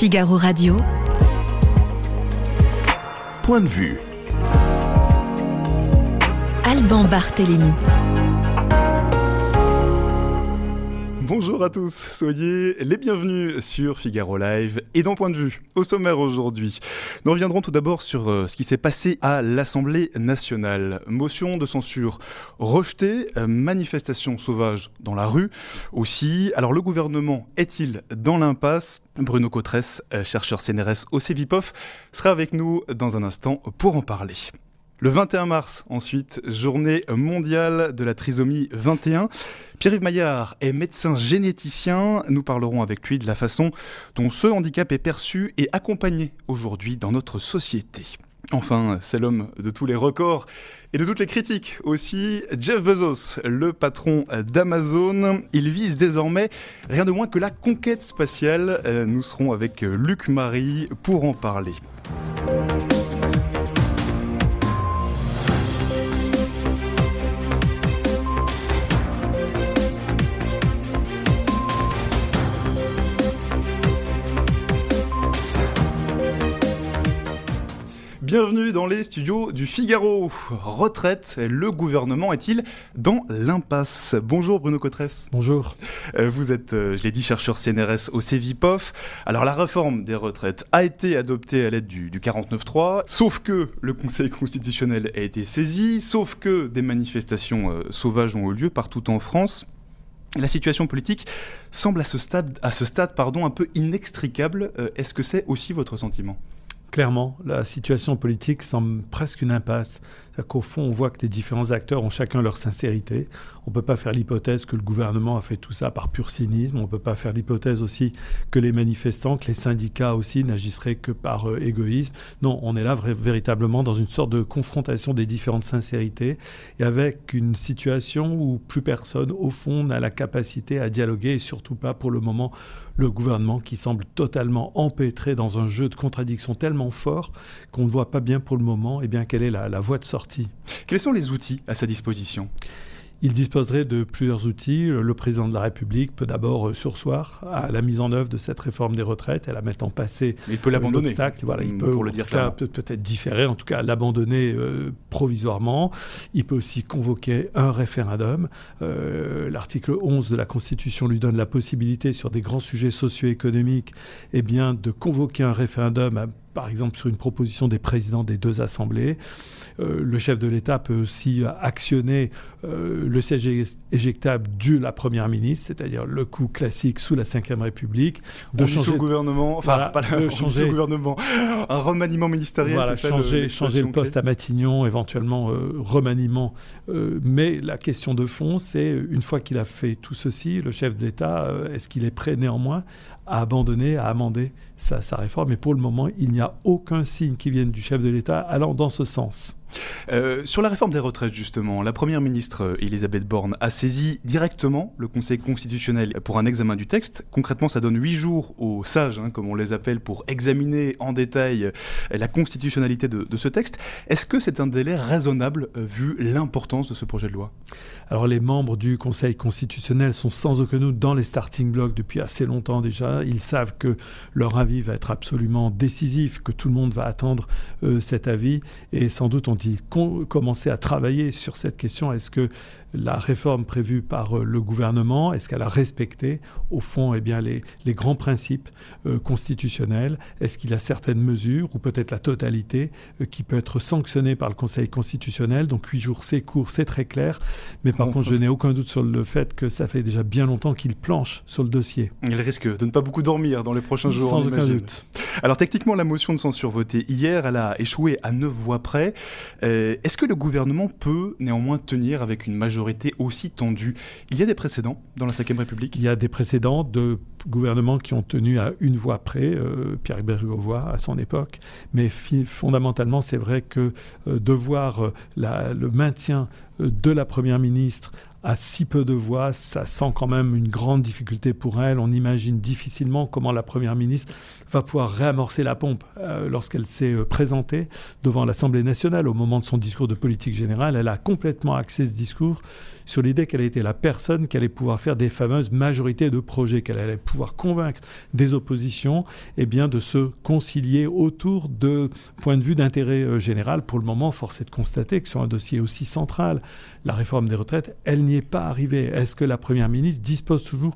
Figaro Radio. Point de vue. Alban Barthélémy. Bonjour à tous, soyez les bienvenus sur Figaro Live et dans Point de vue. Au sommaire aujourd'hui, nous reviendrons tout d'abord sur euh, ce qui s'est passé à l'Assemblée nationale. Motion de censure rejetée, euh, manifestation sauvage dans la rue aussi. Alors le gouvernement est-il dans l'impasse? Bruno Cotresse, euh, chercheur CNRS au CEVIPOF, sera avec nous dans un instant pour en parler. Le 21 mars, ensuite, journée mondiale de la trisomie 21. Pierre-Yves Maillard est médecin généticien. Nous parlerons avec lui de la façon dont ce handicap est perçu et accompagné aujourd'hui dans notre société. Enfin, c'est l'homme de tous les records et de toutes les critiques aussi, Jeff Bezos, le patron d'Amazon. Il vise désormais rien de moins que la conquête spatiale. Euh, nous serons avec Luc Marie pour en parler. Bienvenue dans les studios du Figaro. Retraite, le gouvernement est-il dans l'impasse? Bonjour Bruno Cotresse. Bonjour. Euh, vous êtes, euh, je l'ai dit, chercheur CNRS au CEVIPOF. Alors la réforme des retraites a été adoptée à l'aide du, du 49.3, sauf que le Conseil constitutionnel a été saisi, sauf que des manifestations euh, sauvages ont eu lieu partout en France. La situation politique semble à ce stade, à ce stade pardon, un peu inextricable. Est-ce que c'est aussi votre sentiment? Clairement, la situation politique semble presque une impasse. Qu'au fond, on voit que les différents acteurs ont chacun leur sincérité. On ne peut pas faire l'hypothèse que le gouvernement a fait tout ça par pur cynisme. On ne peut pas faire l'hypothèse aussi que les manifestants, que les syndicats aussi n'agisseraient que par euh, égoïsme. Non, on est là véritablement dans une sorte de confrontation des différentes sincérités et avec une situation où plus personne, au fond, n'a la capacité à dialoguer et surtout pas pour le moment le gouvernement qui semble totalement empêtré dans un jeu de contradictions tellement fort qu'on ne voit pas bien pour le moment et eh bien, quelle est la, la voie de sortie? Quels sont les outils à sa disposition? Il disposerait de plusieurs outils. Le président de la République peut d'abord euh, sursoir à la mise en œuvre de cette réforme des retraites et la mettre en passé. Mais il peut l'abandonner. Voilà, il peut, pour le dire peut-être différer, en tout cas l'abandonner euh, provisoirement. Il peut aussi convoquer un référendum. Euh, l'article 11 de la Constitution lui donne la possibilité, sur des grands sujets socio-économiques, eh bien, de convoquer un référendum par exemple sur une proposition des présidents des deux assemblées. Euh, le chef de l'État peut aussi actionner euh, le siège éjectable de la Première ministre, c'est-à-dire le coup classique sous la Ve République. De changer le gouvernement, enfin pas de changer le gouvernement, un remaniement ministériel. Voilà, changer, le, changer le poste à Matignon, éventuellement euh, remaniement. mais la question de fond, c'est une fois qu'il a fait tout ceci, le chef de l'État, est-ce qu'il est prêt néanmoins à abandonner, à amender sa, réforme. Et pour le moment, il n'y a aucun signe qui vienne du chef de l'État allant dans ce sens. Euh, sur la réforme des retraites, justement, la Première ministre euh, Elisabeth Borne a saisi directement le Conseil constitutionnel pour un examen du texte. Concrètement, ça donne huit jours aux sages, hein, comme on les appelle, pour examiner en détail euh, la constitutionnalité de, ce texte. Est-ce que c'est un délai raisonnable vu l'importance de ce projet de loi? Alors, les membres du Conseil constitutionnel sont sans aucun doute dans les starting blocks depuis assez longtemps déjà. Ils savent que leur avis va être absolument décisif, que tout le monde va attendre cet avis, et sans doute on dit commencer à travailler sur cette question. Est-ce que la réforme prévue par euh, le gouvernement, est-ce qu'elle a respecté, au fond, eh bien, les, les grands principes euh, constitutionnels? Est-ce qu'il y a certaines mesures, ou peut-être la totalité, euh, qui peut être sanctionnée par le Conseil constitutionnel? Donc, huit jours, c'est court, c'est très clair. Mais par contre, je n'ai aucun doute sur le fait que ça fait déjà bien longtemps qu'il planche sur le dossier. Il risque de ne pas beaucoup dormir dans les prochains jours. Sans aucun doute. Alors, techniquement, la motion de censure votée hier, elle a échoué à neuf voix près. Est-ce que le gouvernement peut néanmoins tenir avec une majorité aussi tendue. Il y a des précédents dans la Ve République? Il y a des précédents de gouvernements qui ont tenu à une voix près, euh, Pierre Bergovois à son époque, mais fondamentalement c'est vrai que euh, de voir euh, le maintien de la Première ministre à si peu de voix, ça sent quand même une grande difficulté pour elle. On imagine difficilement comment la Première ministre va pouvoir réamorcer la pompe euh, lorsqu'elle s'est euh, présentée devant l'Assemblée nationale au moment de son discours de politique générale. Elle a complètement axé ce discours sur l'idée qu'elle était la personne qui allait pouvoir faire des fameuses majorités de projets, qu'elle allait pouvoir convaincre des oppositions et eh bien, de se concilier autour de points de vue d'intérêt euh, général. Pour le moment, force est de constater que sur un dossier aussi central, la réforme des retraites, elle n'y est pas arrivée. Est-ce que la Première ministre dispose toujours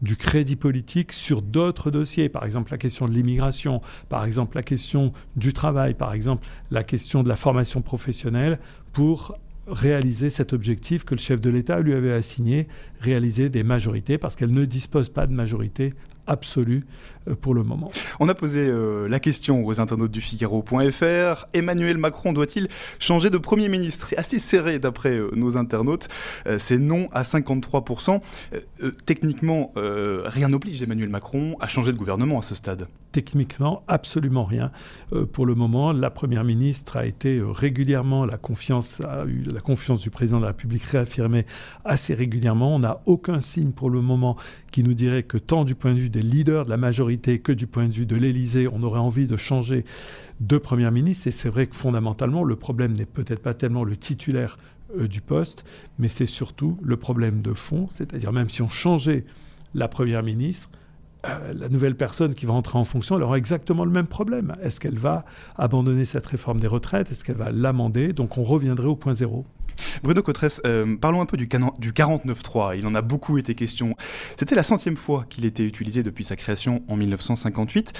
du crédit politique sur d'autres dossiers, par exemple la question de l'immigration, par exemple la question du travail, par exemple la question de la formation professionnelle, pour réaliser cet objectif que le chef de l'État lui avait assigné, réaliser des majorités, parce qu'elle ne dispose pas de majorité absolue pour le moment. On a posé euh, la question aux internautes du Figaro.fr. Emmanuel Macron doit-il changer de Premier ministre? C'est assez serré d'après euh, nos internautes. C'est non à 53%. techniquement, rien n'oblige Emmanuel Macron à changer de gouvernement à ce stade. Techniquement, absolument rien. pour le moment, la Première ministre a été régulièrement, la confiance, a eu la confiance du Président de la République réaffirmée assez régulièrement. On n'a aucun signe pour le moment qui nous dirait que tant du point de vue des leaders de la majorité que du point de vue de l'Élysée, on aurait envie de changer de Premier ministre. Et c'est vrai que fondamentalement, le problème n'est peut-être pas tellement le titulaire euh, du poste, mais c'est surtout le problème de fond. C'est-à-dire même si on changeait la Première ministre, euh, la nouvelle personne qui va entrer en fonction, elle aura exactement le même problème. Est-ce qu'elle va abandonner cette réforme des retraites? Est-ce qu'elle va l'amender? Donc on reviendrait au point zéro. Bruno Cotresse, euh, parlons un peu du, du 49.3. Il en a beaucoup été question. C'était la centième fois qu'il était utilisé depuis sa création en 1958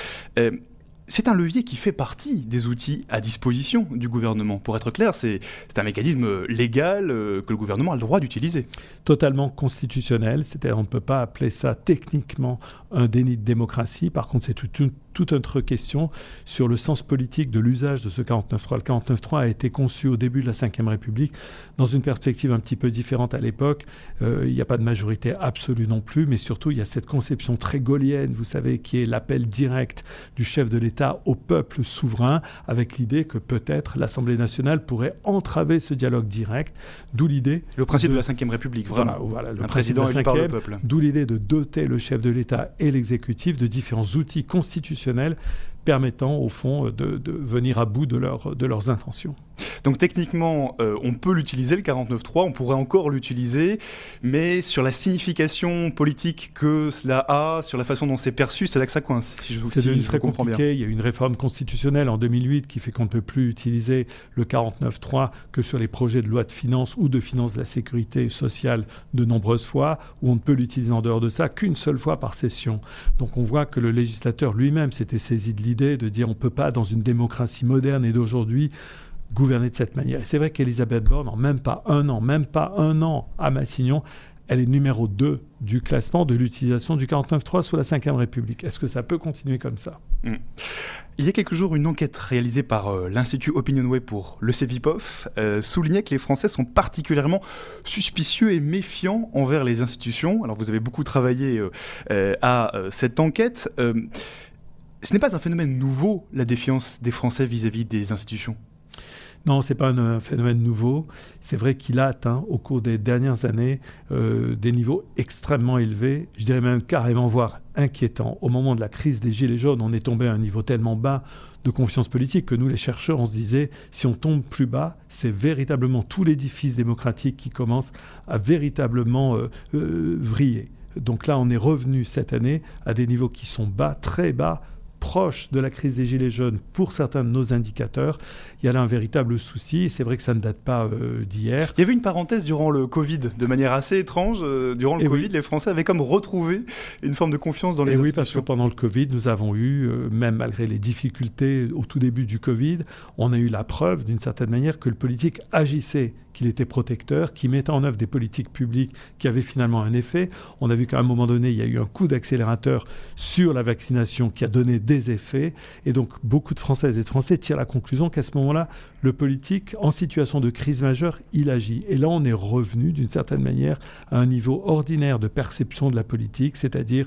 c'est un levier qui fait partie des outils à disposition du gouvernement. Pour être clair, c'est un mécanisme légal euh, que le gouvernement a le droit d'utiliser. Totalement constitutionnel, c'est-à-dire on ne peut pas appeler ça techniquement un déni de démocratie. Par contre, c'est toute, toute autre question sur le sens politique de l'usage de ce 49.3. Le 49.3 a été conçu au début de la Ve République dans une perspective un petit peu différente à l'époque. Euh, il n'y a pas de majorité absolue non plus, mais surtout il y a cette conception très gaulienne, vous savez, qui est l'appel direct du chef de l'État au peuple souverain, avec l'idée que peut-être l'Assemblée nationale pourrait entraver ce dialogue direct, d'où l'idée... Le principe de, la Ve République, vraiment. Voilà, le président de la peuple. D'où l'idée de doter le chef de l'État et l'exécutif de différents outils constitutionnels permettant au fond de, venir à bout de, de leurs intentions. Donc techniquement, euh, on peut l'utiliser, le 49.3, on pourrait encore l'utiliser, mais sur la signification politique que cela a, sur la façon dont c'est perçu, c'est là que ça coince, si je, C'est devenu très compliqué. Il y a eu une réforme constitutionnelle en 2008 qui fait qu'on ne peut plus utiliser le 49.3 que sur les projets de loi de finances ou de finances de la sécurité sociale de nombreuses fois, où on ne peut l'utiliser en dehors de ça qu'une seule fois par session. Donc on voit que le législateur lui-même s'était saisi de l'idée de dire on ne peut pas, dans une démocratie moderne et d'aujourd'hui, gouverner de cette manière. Et c'est vrai qu'Elisabeth Borne, en même pas un an, même pas un an à Massignon, elle est numéro 2 du classement de l'utilisation du 49.3 sous la Ve République. Est-ce que ça peut continuer comme ça? Hmm. Il y a quelques jours, une enquête réalisée par euh, l'Institut Opinionway pour le CEVIPOF euh, soulignait que les Français sont particulièrement suspicieux et méfiants envers les institutions. Alors vous avez beaucoup travaillé euh, à cette enquête. ce n'est pas un phénomène nouveau, la défiance des Français vis à -vis des institutions? Non, ce n'est pas un, phénomène nouveau. C'est vrai qu'il a atteint au cours des dernières années euh, des niveaux extrêmement élevés, je dirais même carrément voire inquiétants. Au moment de la crise des Gilets jaunes, on est tombé à un niveau tellement bas de confiance politique que nous, les chercheurs, on se disait, si on tombe plus bas, c'est véritablement tout l'édifice démocratique qui commence à véritablement euh, euh, vriller. Donc là, on est revenu cette année à des niveaux qui sont bas, très bas, proche de la crise des Gilets jaunes pour certains de nos indicateurs. Il y a là un véritable souci. C'est vrai que ça ne date pas euh, d'hier. Il y avait une parenthèse durant le Covid, de manière assez étrange. Euh, durant le Covid, les Français avaient comme retrouvé une forme de confiance dans les Et oui, parce que pendant le Covid, nous avons eu, euh, même malgré les difficultés au tout début du Covid, on a eu la preuve, d'une certaine manière, que le politique agissait qu'il était protecteur, qu'il mettait en œuvre des politiques publiques qui avaient finalement un effet. On a vu qu'à un moment donné, il y a eu un coup d'accélérateur sur la vaccination qui a donné des effets. Et donc, beaucoup de Françaises et de Français tirent la conclusion qu'à ce moment-là, le politique, en situation de crise majeure, il agit. Et là, on est revenu, d'une certaine manière, à un niveau ordinaire de perception de la politique, c'est-à-dire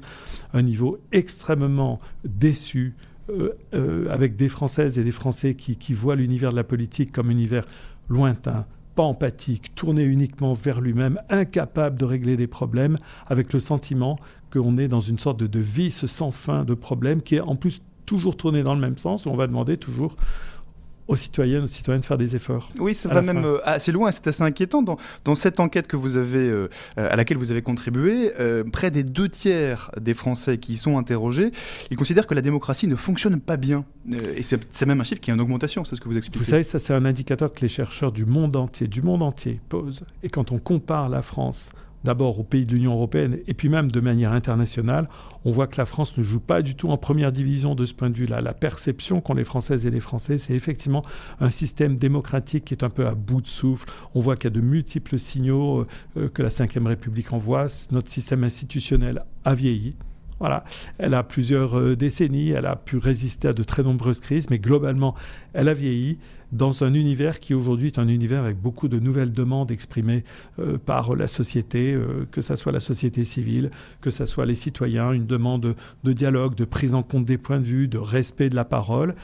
un niveau extrêmement déçu, euh, euh, avec des Françaises et des Français qui, qui voient l'univers de la politique comme un univers lointain, pas empathique, tourné uniquement vers lui-même, incapable de régler des problèmes, avec le sentiment qu'on est dans une sorte de, vice sans fin de problèmes qui est en plus toujours tourné dans le même sens. On va demander toujours aux citoyennes, aux citoyens de faire des efforts. Oui, ça va même euh, assez loin, c'est assez inquiétant. Dans, dans, cette enquête que vous avez, euh, à laquelle vous avez contribué, euh, près des deux tiers des Français qui y sont interrogés, ils considèrent que la démocratie ne fonctionne pas bien. et c'est même un chiffre qui est en augmentation, c'est ce que vous expliquez. Vous savez, ça c'est un indicateur que les chercheurs du monde entier, du monde entier posent. Et quand on compare la France d'abord aux pays de l'Union européenne et puis même de manière internationale, on voit que la France ne joue pas du tout en première division de ce point de vue-là. La perception qu'ont les Françaises et les Français, c'est effectivement un système démocratique qui est un peu à bout de souffle. On voit qu'il y a de multiples signaux euh, euh, que la Ve République envoie. Notre système institutionnel a vieilli. Voilà. Elle a plusieurs euh, décennies, elle a pu résister à de très nombreuses crises, mais globalement, elle a vieilli dans un univers qui aujourd'hui est un univers avec beaucoup de nouvelles demandes exprimées euh, par la société, euh, que ce soit la société civile, que ce soit les citoyens, une demande de dialogue, de prise en compte des points de vue, de respect de la parole.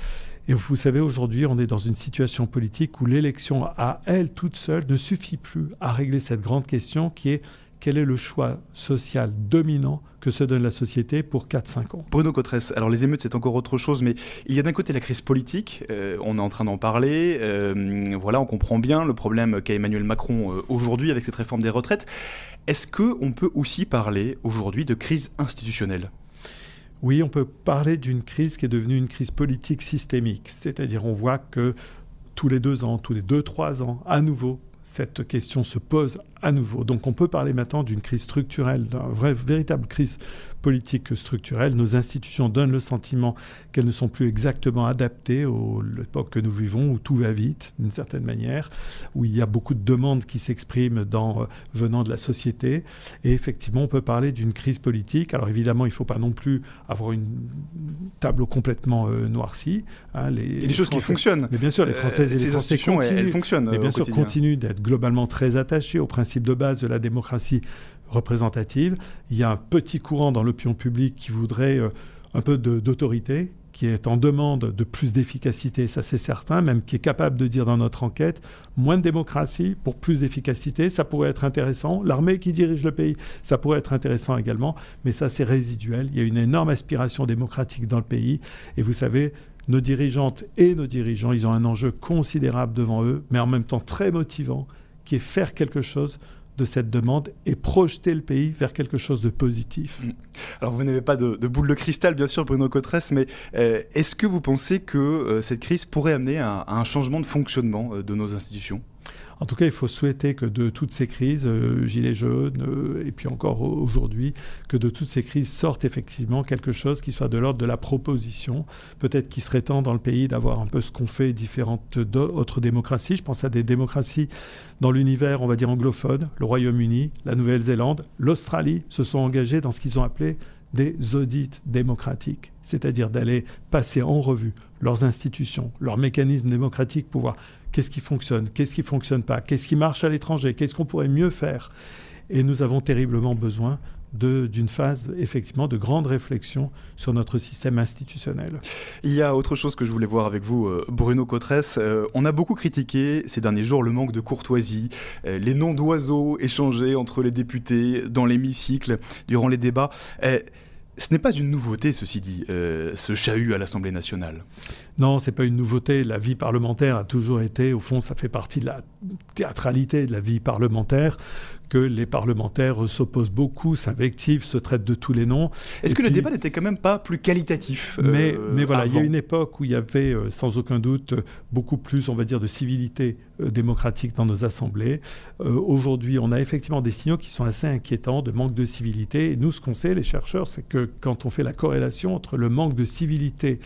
Et vous savez, aujourd'hui, on est dans une situation politique où l'élection à elle toute seule ne suffit plus à régler cette grande question qui est quel est le choix social dominant que se donne la société pour 4-5 ans? Bruno Cotresse, alors les émeutes c'est encore autre chose, mais il y a d'un côté la crise politique, euh, on est en train d'en parler, euh, voilà, on comprend bien le problème qu'a Emmanuel Macron euh, aujourd'hui avec cette réforme des retraites. Est-ce qu'on peut aussi parler aujourd'hui de crise institutionnelle? Oui, on peut parler d'une crise qui est devenue une crise politique systémique. C'est-à-dire, on voit que tous les deux ans, tous les deux, trois ans, à nouveau, cette question se pose à nouveau. Donc on peut parler maintenant d'une crise structurelle, d'une véritable crise politique structurelle. Nos institutions donnent le sentiment qu'elles ne sont plus exactement adaptées à l'époque que nous vivons, où tout va vite, d'une certaine manière, où il y a beaucoup de demandes qui s'expriment dans, euh, venant de la société. Et effectivement, on peut parler d'une crise politique. Alors évidemment, il ne faut pas non plus avoir une tableau complètement euh, noirci. Hein. les, et les, choses qui fonctionnent. Mais bien sûr, les Françaises et les Français continuent, elles, fonctionnent. Mais bien sûr, continuent d'être globalement très attachés aux principes de base de la démocratie représentative. Il y a un petit courant dans l'opinion publique qui voudrait euh, un peu d'autorité, qui est en demande de plus d'efficacité, ça c'est certain, même qui est capable de dire dans notre enquête, moins de démocratie pour plus d'efficacité, ça pourrait être intéressant. L'armée qui dirige le pays, ça pourrait être intéressant également, mais ça c'est résiduel. Il y a une énorme aspiration démocratique dans le pays, et vous savez, nos dirigeantes et nos dirigeants, ils ont un enjeu considérable devant eux, mais en même temps très motivant, qui est faire quelque chose de cette demande et projeter le pays vers quelque chose de positif. Mm. Alors vous n'avez pas de, boule de cristal, bien sûr, Bruno Cotresse, mais euh, est-ce que vous pensez que euh, cette crise pourrait amener à un changement de fonctionnement euh, de nos institutions? En tout cas, il faut souhaiter que de toutes ces crises, euh, Gilets jaunes, euh, et puis encore aujourd'hui, que de toutes ces crises sorte effectivement quelque chose qui soit de l'ordre de la proposition. Peut-être qu'il serait temps dans le pays d'avoir un peu ce qu'ont fait différentes autres démocraties. Je pense à des démocraties dans l'univers, on va dire anglophone, le Royaume-Uni, la Nouvelle-Zélande, l'Australie se sont engagés dans ce qu'ils ont appelé des audits démocratiques, c'est-à-dire d'aller passer en revue leurs institutions, leurs mécanismes démocratiques pour voir qu'est-ce qui fonctionne, qu'est-ce qui ne fonctionne pas, qu'est-ce qui marche à l'étranger, qu'est-ce qu'on pourrait mieux faire. Et nous avons terriblement besoin d'une phase effectivement de grande réflexion sur notre système institutionnel. Il y a autre chose que je voulais voir avec vous, euh, Bruno Cotresse. Euh, on a beaucoup critiqué ces derniers jours le manque de courtoisie, euh, les noms d'oiseaux échangés entre les députés dans l'hémicycle durant les débats. Ce n'est pas une nouveauté, ceci dit, euh, ce chahut à l'Assemblée nationale. Non, ce n'est pas une nouveauté. La vie parlementaire a toujours été, au fond, ça fait partie de la théâtralité de la vie parlementaire, que les parlementaires s'opposent beaucoup, s'invectivent, se traitent de tous les noms. Est-ce que le débat n'était quand même pas plus qualitatif euh, Mais, voilà, il y a une époque où il y avait, euh, sans aucun doute, beaucoup plus, on va dire, de civilité démocratique dans nos assemblées. Aujourd'hui, on a effectivement des signaux qui sont assez inquiétants de manque de civilité. Et nous, ce qu'on sait, les chercheurs, c'est que quand on fait la corrélation entre le manque de civilité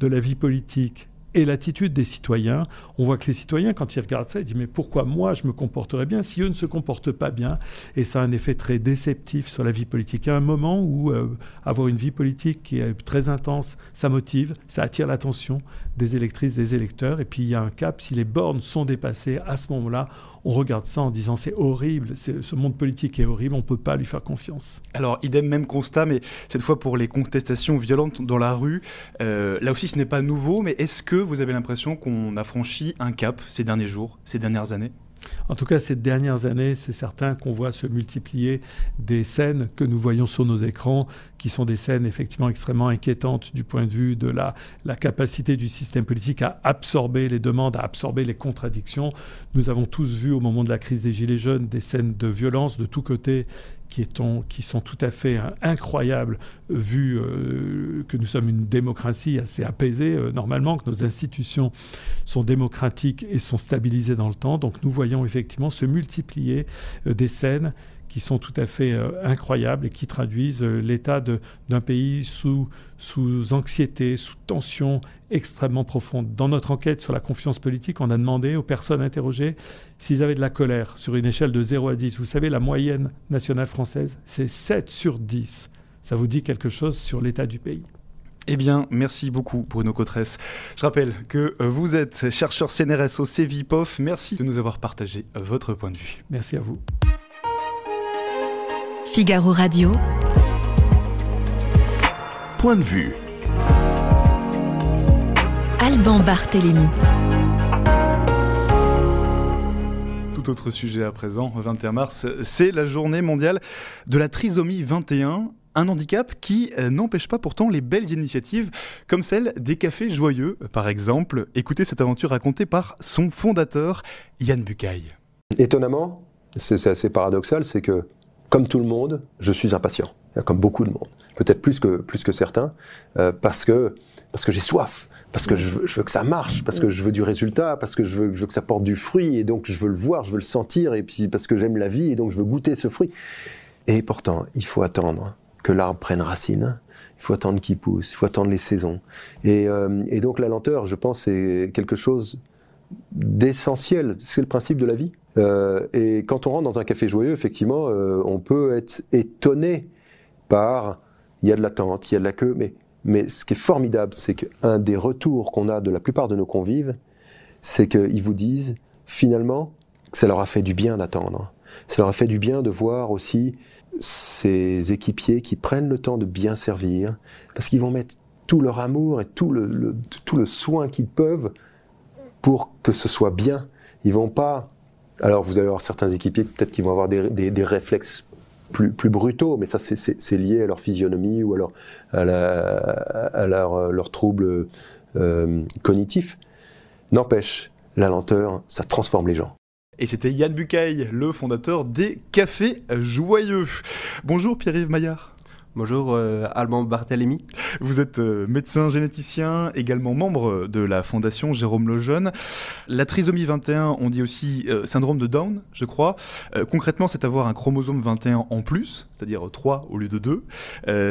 de la vie politique et l'attitude des citoyens, on voit que les citoyens, quand ils regardent ça, ils disent mais pourquoi moi je me comporterais bien si eux ne se comportent pas bien? Et ça a un effet très déceptif sur la vie politique. A un moment où euh, avoir une vie politique qui est très intense, ça motive, ça attire l'attention des électrices, des électeurs. Et puis il y a un cap, si les bornes sont dépassées, à ce moment-là, on regarde ça en disant c'est horrible, ce monde politique est horrible, on ne peut pas lui faire confiance. Alors, idem, même constat, mais cette fois pour les contestations violentes dans la rue. Euh, là aussi, ce n'est pas nouveau, mais est-ce que vous avez l'impression qu'on a franchi un cap ces derniers jours, ces dernières années? En tout cas, ces dernières années, c'est certain qu'on voit se multiplier des scènes que nous voyons sur nos écrans, qui sont des scènes effectivement extrêmement inquiétantes du point de vue de la, capacité du système politique à absorber les demandes, à absorber les contradictions. Nous avons tous vu au moment de la crise des Gilets jaunes des scènes de violence de tous côtés qui, sont tout à fait hein, incroyables, vu euh, que nous sommes une démocratie assez apaisée euh, normalement, que nos institutions sont démocratiques et sont stabilisées dans le temps. Donc nous voyons effectivement se multiplier euh, des scènes qui sont tout à fait euh, incroyables et qui traduisent euh, l'état d'un pays sous, sous anxiété, sous tension extrêmement profonde. Dans notre enquête sur la confiance politique, on a demandé aux personnes interrogées s'ils avaient de la colère sur une échelle de 0 à 10. Vous savez, la moyenne nationale française, c'est 7 sur 10. Ça vous dit quelque chose sur l'état du pays? Eh bien, merci beaucoup Bruno Cotresse. Je rappelle que euh, vous êtes chercheur CNRS au CEVIPOF. Merci de nous avoir partagé votre point de vue. Merci à vous. Figaro Radio. Point de vue. Alban Barthélémy. Tout autre sujet à présent, 21 mars, c'est la journée mondiale de la trisomie 21 un handicap qui euh, n'empêche pas pourtant les belles initiatives comme celle des cafés joyeux, par exemple. Écoutez cette aventure racontée par son fondateur, Yann Bucaille. Étonnamment, c'est assez paradoxal, c'est que comme tout le monde, je suis impatient, comme beaucoup de monde, peut-être plus que, plus que certains, euh, parce que, parce que j'ai soif, parce que je veux, que ça marche, parce que je veux du résultat, parce que je veux, je veux que ça porte du fruit, et donc je veux le voir, je veux le sentir, et puis parce que j'aime la vie, et donc je veux goûter ce fruit. Et pourtant, il faut attendre que l'arbre prenne racine, il faut attendre qu'il pousse, il faut attendre les saisons. Et, euh, et donc la lenteur, je pense, c'est quelque chose d'essentiel, c'est le principe de la vie. Euh, et quand on rentre dans un café joyeux, effectivement, euh, on peut être étonné par il y a de l'attente, il y a de la queue, mais, mais ce qui est formidable, c'est qu'un des retours qu'on a de la plupart de nos convives, c'est qu'ils vous disent finalement que ça leur a fait du bien d'attendre. Ça leur a fait du bien de voir aussi ces équipiers qui prennent le temps de bien servir, parce qu'ils vont mettre tout leur amour et tout le, tout le soin qu'ils peuvent pour que ce soit bien. Ils vont pas alors vous allez avoir certains équipiers peut-être qui vont avoir des, réflexes plus, brutaux, mais ça c'est lié à leur physionomie ou à, à leur, leur trouble euh, cognitif. N'empêche, la lenteur, ça transforme les gens. Et c'était Yann Bucaille, le fondateur des Cafés Joyeux. Bonjour Pierre-Yves Maillard. Bonjour, euh, Alban Barthélémy. Vous êtes euh, médecin généticien, également membre de la fondation Jérôme Lejeune. La trisomie 21, on dit aussi euh, syndrome de Down, je crois. concrètement, c'est avoir un chromosome 21 en plus, c'est-à-dire 3 au lieu de 2.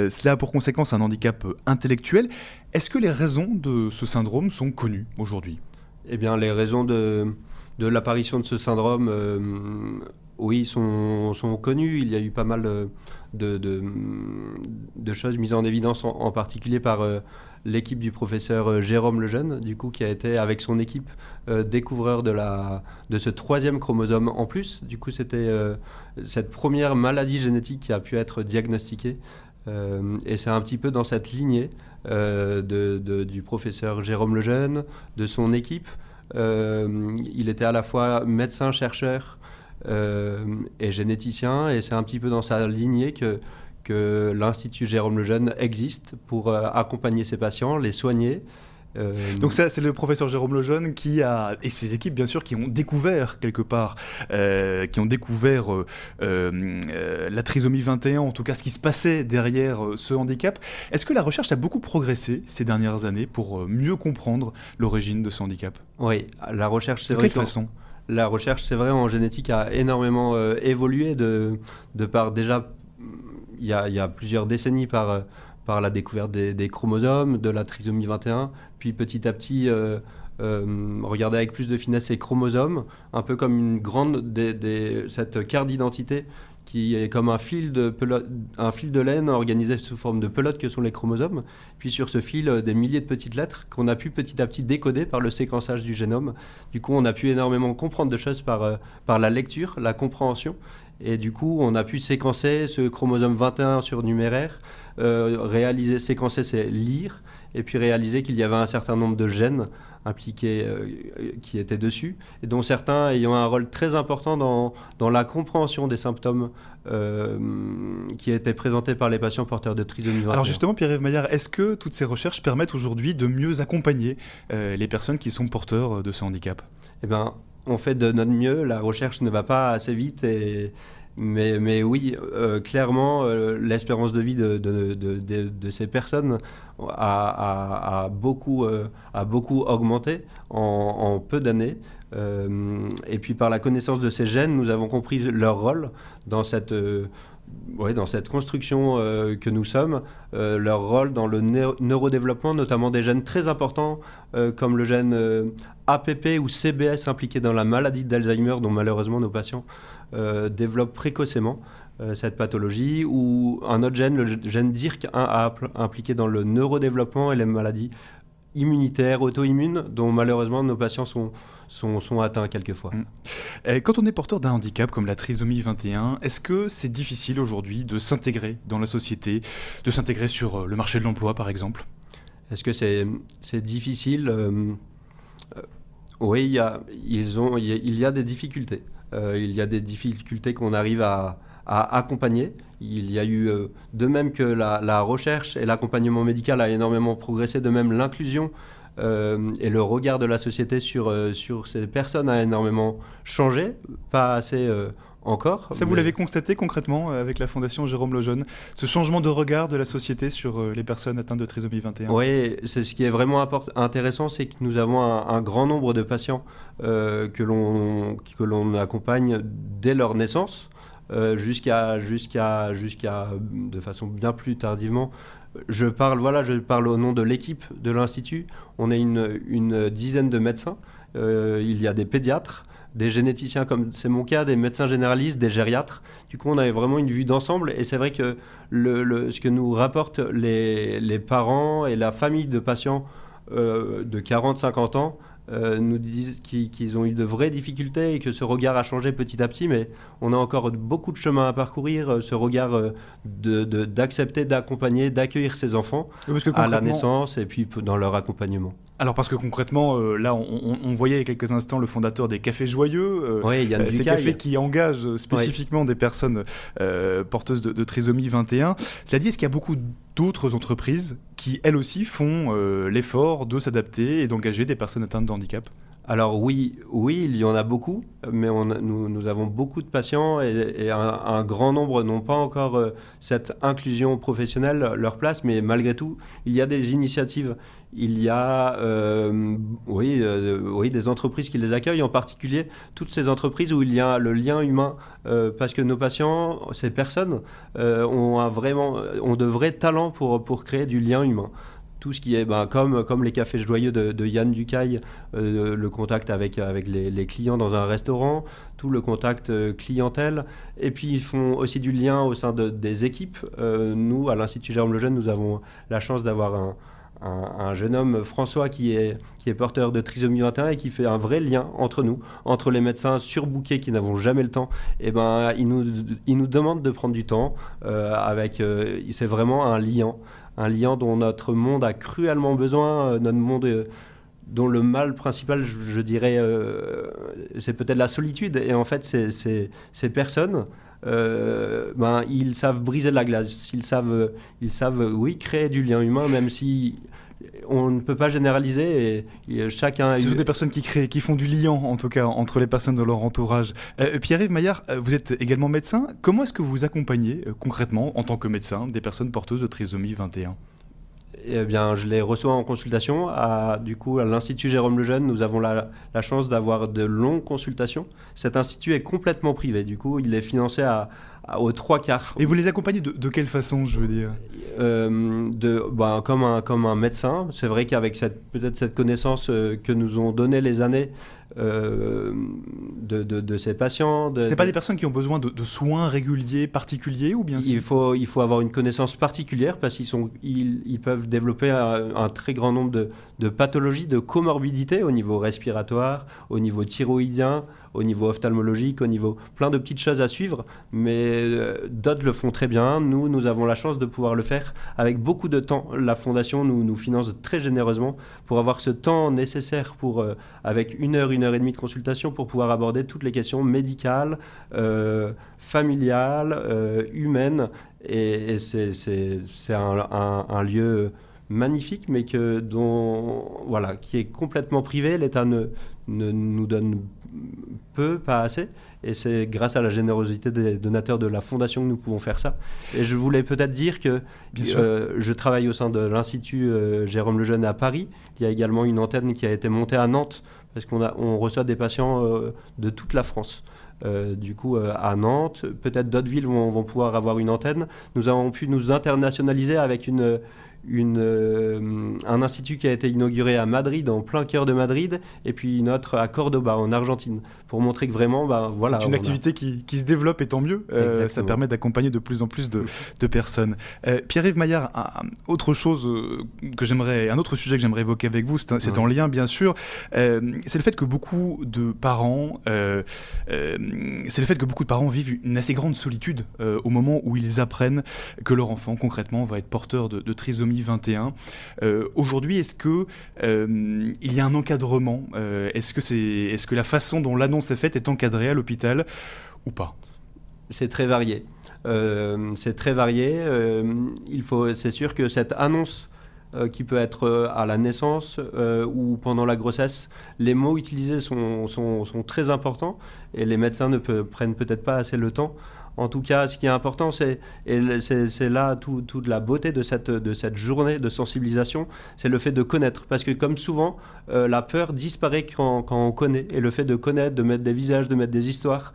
cela a pour conséquence un handicap intellectuel. Est-ce que les raisons de ce syndrome sont connues aujourd'hui? Eh bien, les raisons de, de l'apparition de ce syndrome oui, sont, sont connus. Il y a eu pas mal de, choses mises en évidence, en, particulier par euh, l'équipe du professeur euh, Jérôme Lejeune, du coup, qui a été avec son équipe euh, découvreur de, la, de ce troisième chromosome en plus. Du coup, c'était cette première maladie génétique qui a pu être diagnostiquée. et c'est un petit peu dans cette lignée de, du professeur Jérôme Lejeune, de son équipe. il était à la fois médecin-chercheur, est généticien et c'est un petit peu dans sa lignée que, que l'Institut Jérôme Lejeune existe pour euh, accompagner ses patients, les soigner. Euh, Donc ça, c'est le professeur Jérôme Lejeune qui a, et ses équipes bien sûr, qui ont découvert quelque part, qui ont découvert la trisomie 21, en tout cas ce qui se passait derrière ce handicap. Est-ce que la recherche a beaucoup progressé ces dernières années pour mieux comprendre l'origine de ce handicap? Oui, la recherche, c'est vrai. De quelle façon? La recherche, c'est vrai, en génétique a énormément euh, évolué de, par déjà, il y a, plusieurs décennies par, euh, la découverte des, chromosomes, de la trisomie 21, puis petit à petit, euh, regarder avec plus de finesse ces chromosomes, un peu comme une grande, cette carte d'identité qui est comme un fil de, un fil de laine organisé sous forme de pelote que sont les chromosomes. Puis sur ce fil, euh, des milliers de petites lettres qu'on a pu petit à petit décoder par le séquençage du génome. Du coup, on a pu énormément comprendre de choses par, euh, par la lecture, la compréhension. Et du coup, on a pu séquencer ce chromosome 21 surnuméraire réaliser, séquencer, c'est lire, et puis réaliser qu'il y avait un certain nombre de gènes impliqués qui étaient dessus, et dont certains ayant un rôle très important dans, dans la compréhension des symptômes euh, qui étaient présentés par les patients porteurs de trisomie 21. Alors justement, Pierre-Yves Maillard, est-ce que toutes ces recherches permettent aujourd'hui de mieux accompagner les personnes qui sont porteurs de ce handicap? Eh bien, on fait de notre mieux. La recherche ne va pas assez vite et mais, oui, euh, clairement, euh, l'espérance de vie de, ces personnes a, a, beaucoup, euh, a beaucoup augmenté en, peu d'années. et puis par la connaissance de ces gènes, nous avons compris leur rôle dans cette construction que nous sommes, leur rôle dans le neurodéveloppement, notamment des gènes très importants comme le gène APP ou CBS impliqué dans la maladie d'Alzheimer, dont malheureusement nos patients euh, développe précocement euh, cette pathologie, ou un autre gène, le gène DIRC1A, impliqué dans le neurodéveloppement et les maladies immunitaires, auto-immunes, dont malheureusement nos patients sont, sont, sont atteints quelquefois. Mm. quand on est porteur d'un handicap comme la trisomie 21, est-ce que c'est difficile aujourd'hui de s'intégrer dans la société, de s'intégrer sur euh, le marché de l'emploi par exemple? Est-ce que c'est difficile? Oui, il y, a, ils ont, il y a des difficultés. Euh, il y a des difficultés qu'on arrive à, accompagner. Il y a eu, euh, de même que la, recherche et l'accompagnement médical a énormément progressé, de même l'inclusion euh, et le regard de la société sur, sur ces personnes a énormément changé, pas assez encore. Ça, vous l'avez constaté concrètement avec la Fondation Jérôme Lejeune, ce changement de regard de la société sur les personnes atteintes de trisomie 21 Oui, c'est ce qui est vraiment intéressant, c'est que nous avons un, grand nombre de patients euh, que l'on accompagne dès leur naissance. Euh, jusqu'à jusqu'à jusqu'à de façon bien plus tardivement je parle voilà je parle au nom de l'équipe de l'institut on est une, une dizaine de médecins euh, il y a des pédiatres des généticiens comme c'est mon cas, des médecins généralistes, des gériatres. Du coup, on avait vraiment une vue d'ensemble et c'est vrai que le, ce que nous rapportent les, les, parents et la famille de patients euh, de 40-50 ans euh, nous disent qu'ils ont eu de vraies difficultés et que ce regard a changé petit à petit, mais on a encore beaucoup de chemin à parcourir, euh, ce regard d'accepter, d'accompagner, d'accueillir ces enfants à la naissance et puis dans leur accompagnement. Alors parce que concrètement, euh, là, on, voyait il y a quelques instants le fondateur des Cafés Joyeux, euh, oui, euh, ces cafés qui engagent spécifiquement des personnes porteuses de, trisomie 21. Cela dit, est-ce qu'il y a beaucoup d'autres entreprises qui, elles aussi, font l'effort de s'adapter et d'engager des personnes atteintes de handicap? Alors oui, oui, il y en a beaucoup, mais nous, avons beaucoup de patients et, un, grand nombre n'ont pas encore cette inclusion professionnelle leur place, mais malgré tout, il y a des initiatives il y a euh, oui, euh, oui, des entreprises qui les accueillent, en particulier toutes ces entreprises où il y a le lien humain, euh, parce que nos patients, ces personnes, ont, un vraiment, ont de vrais talents pour, pour créer du lien humain tout ce qui est ben, comme, comme les cafés joyeux de, Yann Ducaille, le contact avec, avec les, clients dans un restaurant, tout le contact clientèle. Et puis ils font aussi du lien au sein de, des équipes. nous, à l'Institut Jérôme Lejeune, nous avons la chance d'avoir un, un, jeune homme, François, qui est, qui est porteur de trisomie 21 et qui fait un vrai lien entre nous, entre les médecins surbookés qui n'avons jamais le temps. Et eh ben, il nous, il nous demande de prendre du temps. Euh, avec, euh, c'est vraiment un lien, un lien dont notre monde a cruellement besoin, euh, notre monde dont le mal principal, je, dirais, c'est peut-être la solitude. Et en fait, ces personnes euh, ben, ils savent briser la glace, ils savent, ils savent, oui, créer du lien humain, même si on ne peut pas généraliser et, chacun. Ce sont des personnes qui créent, qui font du lien, en tout cas, entre les personnes de leur entourage. Euh, Pierre-Yves Maillard, euh, vous êtes également médecin. Comment est-ce que vous accompagnez concrètement, en tant que médecin, des personnes porteuses de trisomie 21 eh bien, je les reçois en consultation. À, du coup, à l'Institut Jérôme Lejeune, nous avons la, chance d'avoir de longues consultations. Cet institut est complètement privé. Du coup, il est financé à, aux trois quarts. Et vous les accompagnez de, quelle façon, je veux dire? Euh, de, ben, comme, un, comme un médecin. C'est vrai qu'avec peut-être cette connaissance euh, que nous ont donné les années, euh, de, de, ces patients. Ce pas des personnes qui ont besoin de, soins réguliers, particuliers ou bien il faut, il faut avoir une connaissance particulière parce qu'ils sont, ils, ils, peuvent développer un, très grand nombre de, pathologies, de comorbidités au niveau respiratoire, au niveau thyroïdien, au niveau ophtalmologique, au niveau plein de petites choses à suivre, mais d'autres le font très bien. Nous, nous avons la chance de pouvoir le faire avec beaucoup de temps. La Fondation nous, finance très généreusement pour avoir ce temps nécessaire pour, avec une heure, une heure et demie de consultation pour pouvoir aborder toutes les questions médicales, familiales, humaines et, c'est un, lieu magnifique, mais que, dont, voilà, qui est complètement privé. L'État ne, ne, nous donne peu, pas assez. Et c'est grâce à la générosité des donateurs de la Fondation que nous pouvons faire ça. Et je voulais peut-être dire que euh, je travaille au sein de l'Institut euh, Jérôme Lejeune à Paris. Il y a également une antenne qui a été montée à Nantes, parce qu'on on reçoit des patients euh, de toute la France. Euh, du coup euh, à Nantes. Peut-être d'autres villes vont, vont, pouvoir avoir une antenne. Nous avons pu nous internationaliser avec une, euh, un institut qui a été inauguré à Madrid, en plein cœur de Madrid, et puis une autre à Cordoba, en Argentine, pour montrer que vraiment, bah, voilà. C'est une activité qui, qui, se développe et tant mieux. Euh, ça permet d'accompagner de plus en plus de, de personnes. Euh, Pierre-Yves Maillard, autre chose que j'aimerais, un autre sujet que j'aimerais évoquer avec vous, c'est en lien bien sûr, c'est le fait que beaucoup de parents, c'est le fait que beaucoup de parents vivent une assez grande solitude au moment où ils apprennent que leur enfant concrètement va être porteur de, de trisomie 2021. Euh, aujourd'hui, est-ce que euh, il y a un encadrement euh, Est-ce que c'est, est-ce que la façon dont l'annonce est faite est encadrée à l'hôpital ou pas C'est très varié. c'est très varié. il faut, c'est sûr que cette annonce qui peut être à la naissance ou pendant la grossesse, les mots utilisés sont, sont très importants et les médecins ne prennent peut-être pas assez le temps en tout cas, ce qui est important, c'est, et c'est, là toute la beauté de cette, de cette journée de sensibilisation, c'est le fait de connaître. Parce que comme souvent, euh, la peur disparaît quand, on connaît. Et le fait de connaître, de mettre des visages, de mettre des histoires,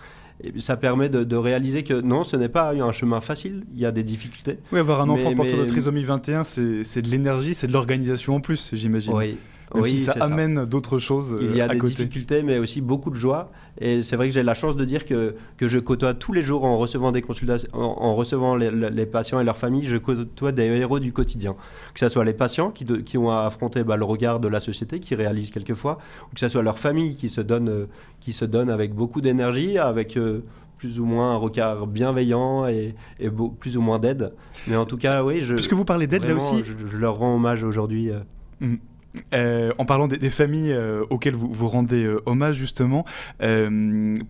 ça permet de, réaliser que non, ce n'est pas un chemin facile, il y a des difficultés. Oui, avoir un enfant porteur de trisomie 21, c'est, c'est de l'énergie, c'est de l'organisation en plus, j'imagine. Oui, même si ça amène d'autres choses Il y a euh, des difficultés, mais aussi beaucoup de joie. Et c'est vrai que j'ai la chance de dire que, que je côtoie tous les jours en recevant des consultations, en, recevant les, patients et leurs familles, je côtoie des héros du quotidien. Que ce soit les patients qui, qui ont à affronter bah, le regard de la société, qui réalisent quelquefois, ou que ce soit leurs familles qui se donnent, euh, qui se donnent avec beaucoup d'énergie, avec... Euh, plus ou moins un regard bienveillant et, plus ou moins d'aide. Mais en tout cas, oui. Je, Puisque vous parlez d'aide, là aussi. Je, leur rends hommage aujourd'hui. Mmh. Euh, en parlant des, familles euh, auxquelles vous, vous rendez euh, hommage justement,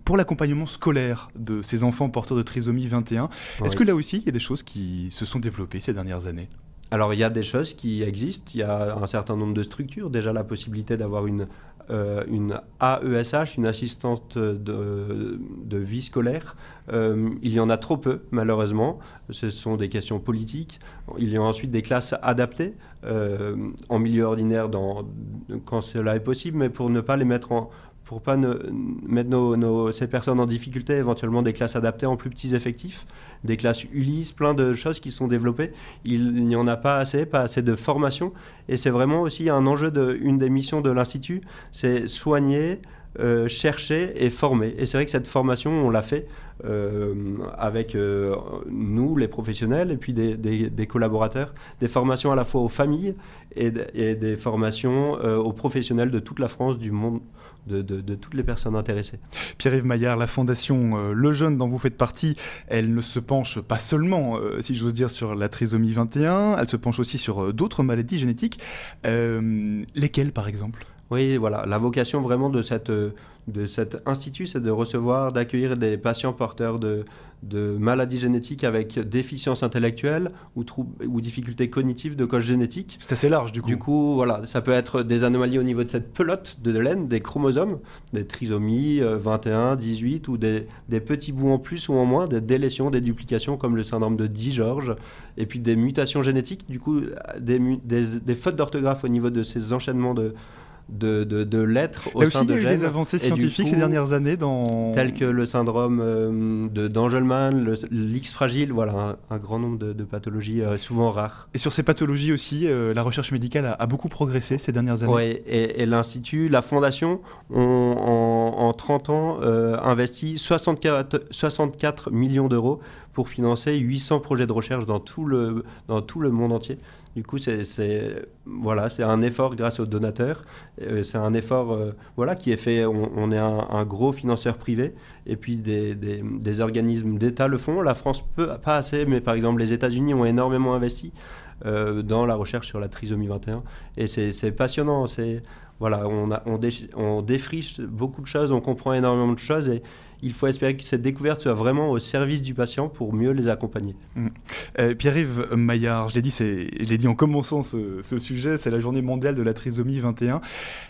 pour l'accompagnement scolaire de ces enfants porteurs de trisomie 21, est-ce que là aussi il y a des choses qui se sont développées ces dernières années? Alors il y a des choses qui existent, il y a un certain nombre de structures, déjà la possibilité d'avoir une, euh, une AESH, une assistante de, vie scolaire. Euh, il y en a trop peu, malheureusement. Ce sont des questions politiques. Il y a ensuite des classes adaptées euh, en milieu ordinaire quand cela est possible, mais pour ne pas les mettre en, pour pas mettre nos, ces personnes en difficulté, éventuellement des classes adaptées en plus petits effectifs, des classes Ulysse, plein de choses qui sont développées. Il n'y en a pas assez, pas assez de formation. Et c'est vraiment aussi un enjeu de une des missions de l'Institut, c'est soigner, euh, chercher et former. Et c'est vrai que cette formation, on l'a fait avec euh, nous, les professionnels, et puis des, collaborateurs, des formations à la fois aux familles et, des formations aux professionnels de toute la France, du monde, de, toutes les personnes intéressées. Pierre-Yves Maillard, la fondation euh, Le Jeune dont vous faites partie, elle ne se penche pas seulement, euh, si j'ose dire, sur la trisomie 21, elle se penche aussi sur euh, d'autres maladies génétiques. lesquelles, par exemple? Oui, voilà, la vocation vraiment de cette de cet institut, c'est de recevoir, d'accueillir des patients porteurs de, de maladies génétiques avec déficience intellectuelle ou, ou difficultés cognitives de cause génétique. C'est assez large du coup. Du coup, voilà, ça peut être des anomalies au niveau de cette pelote de laine, des chromosomes, des trisomies 21, euh, 18 ou des, des, petits bouts en plus ou en moins, des délétions, des duplications comme le syndrome de Di-George, et puis des mutations génétiques, du coup des, des, des fautes d'orthographe au niveau de ces enchaînements de, de, de, lettres au sein de il y a eu des avancées scientifiques ces dernières années dans... Telles que le syndrome euh, de d'Angelman, l'X fragile, voilà, un, grand nombre de, pathologies euh, souvent rares. Et sur ces pathologies aussi, euh, la recherche médicale a, beaucoup progressé ces dernières années Oui, et, l'Institut, la Fondation ont en, 30 ans investi 64, 64 millions d'euros pour financer 800 projets de recherche dans tout le, dans tout le monde entier. Du coup, c'est voilà, c'est un effort grâce aux donateurs. Euh, c'est un effort euh, voilà, qui est fait. On, est un, gros financeur privé et puis des, organismes d'État le font. La France peut pas assez, mais par exemple les États-Unis ont énormément investi euh, dans la recherche sur la trisomie 21 et c'est passionnant. C'est voilà, on, a, on, on défriche beaucoup de choses, on comprend énormément de choses et il faut espérer que cette découverte soit vraiment au service du patient pour mieux les accompagner. Mm. Euh, Pierre-Yves Maillard, je l'ai dit, je dit en commençant ce, sujet, c'est la journée mondiale de la trisomie 21.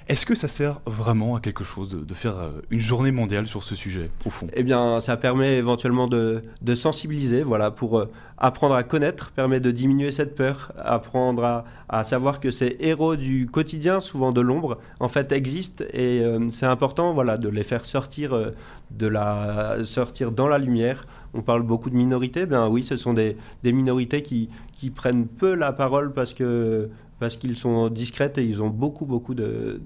Est-ce que ça sert vraiment à quelque chose de, faire euh, une journée mondiale sur ce sujet, au fond? Eh bien, ça permet éventuellement de, sensibiliser, voilà, pour euh, apprendre à connaître, permet de diminuer cette peur, apprendre à, savoir que ces héros du quotidien, souvent de l'ombre, en fait existent et c'est important, voilà, de les faire sortir de la sortir dans la lumière. On parle beaucoup de minorités. Ben oui, ce sont des, minorités qui, qui, prennent peu la parole parce que parce qu'ils sont discrètes et ils ont beaucoup beaucoup de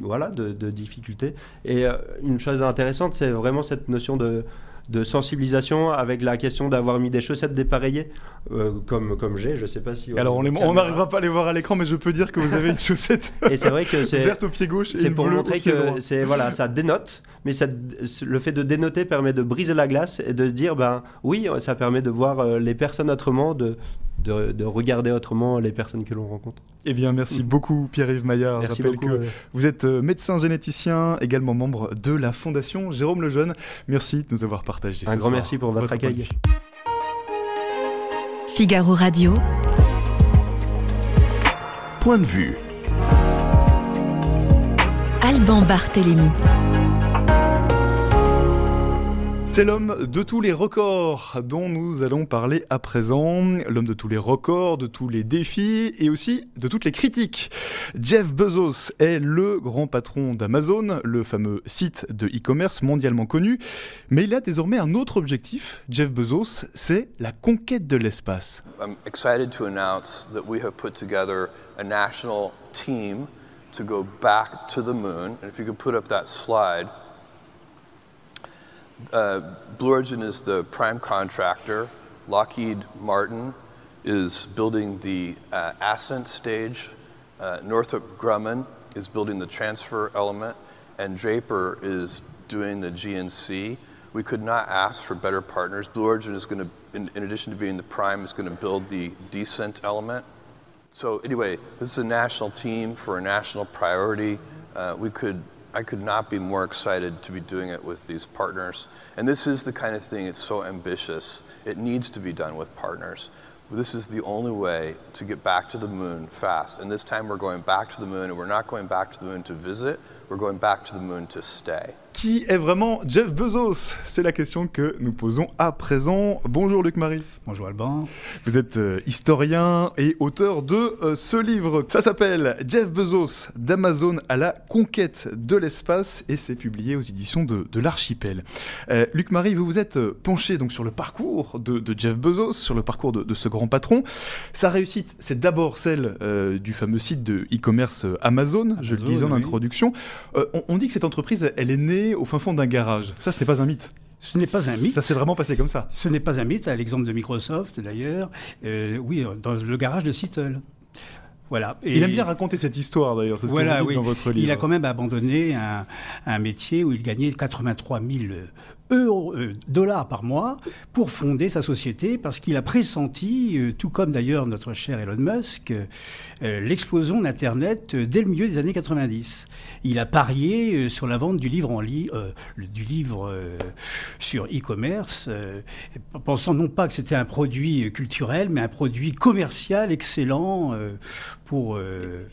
voilà de difficultés. Et euh, une chose intéressante, c'est vraiment cette notion de de sensibilisation avec la question d'avoir mis des chaussettes dépareillées, euh, comme, comme j'ai, je sais pas si... Alors on n'arrivera pas à les voir à l'écran, mais je peux dire que vous avez une chaussette et c'est vrai que c'est verte au pied gauche C'est pour montrer que c'est voilà, ça dénote, mais ça, le fait de dénoter permet de briser la glace et de se dire, ben oui, ça permet de voir euh, les personnes autrement, de, de, regarder autrement les personnes que l'on rencontre. Eh bien, merci mm. beaucoup Pierre-Yves Maillard. Merci beaucoup. Que vous êtes euh, médecin généticien, également membre de la Fondation Jérôme Lejeune. Merci de nous avoir partagé Un grand merci pour votre, accueil. Figaro Radio. Point de vue. Alban Barthélémy. C'est l'homme de tous les records dont nous allons parler à présent. L'homme de tous les records, de tous les défis et aussi de toutes les critiques. Jeff Bezos est le grand patron d'Amazon, le fameux site de e-commerce mondialement connu. Mais il a désormais un autre objectif. Jeff Bezos, c'est la conquête de l'espace. I'm excited to announce that we have put together a national team to go back to the moon. And if you could put up that slide. Uh, Blue Origin is the prime contractor. Lockheed Martin is building the uh, Ascent stage. Uh, Northrop Grumman is building the transfer element. And Draper is doing the GNC. We could not ask for better partners. Blue Origin is going to, in, in addition to being the prime, is going to build the descent element. So anyway, this is a national team for a national priority. Uh, we could I could not be more excited to be doing it with these partners. And this is the kind of thing, it's so ambitious. It needs to be done with partners. This is the only way to get back to the moon fast. And this time we're going back to the moon, and we're not going back to the moon to visit, we're going back to the moon to stay. Qui est vraiment Jeff Bezos? C'est la question que nous posons à présent. Bonjour Luc-Marie. Bonjour Alban. Vous êtes euh, historien et auteur de euh, ce livre. Ça s'appelle Jeff Bezos d'Amazon à la conquête de l'espace et c'est publié aux éditions de, l'Archipel. Euh, Luc-Marie, vous vous êtes penché donc sur le parcours de, Jeff Bezos, sur le parcours de, ce grand patron. Sa réussite, c'est d'abord celle du fameux site de e-commerce Amazon, je le disais en introduction. On, on dit que cette entreprise, elle est née au fin fond d'un garage. Ça, ce n'est pas un mythe. Ce n'est pas un mythe. Ça s'est vraiment passé comme ça. Ce n'est pas un mythe, à l'exemple de Microsoft d'ailleurs. Euh, oui, dans le garage de Seattle. Voilà. Et il aime bien raconter cette histoire d'ailleurs, c'est ce que vous dites dans votre livre. Il a quand même abandonné un, un métier où il gagnait 83 000 euros, euh, dollars par mois pour fonder sa société parce qu'il a pressenti, euh, tout comme d'ailleurs notre cher Elon Musk, euh, l'explosion d'Internet dès le milieu des années 90. Il a parié sur la vente du livre en ligne, du livre sur e-commerce, pensant non pas que c'était un produit culturel, mais un produit commercial excellent pour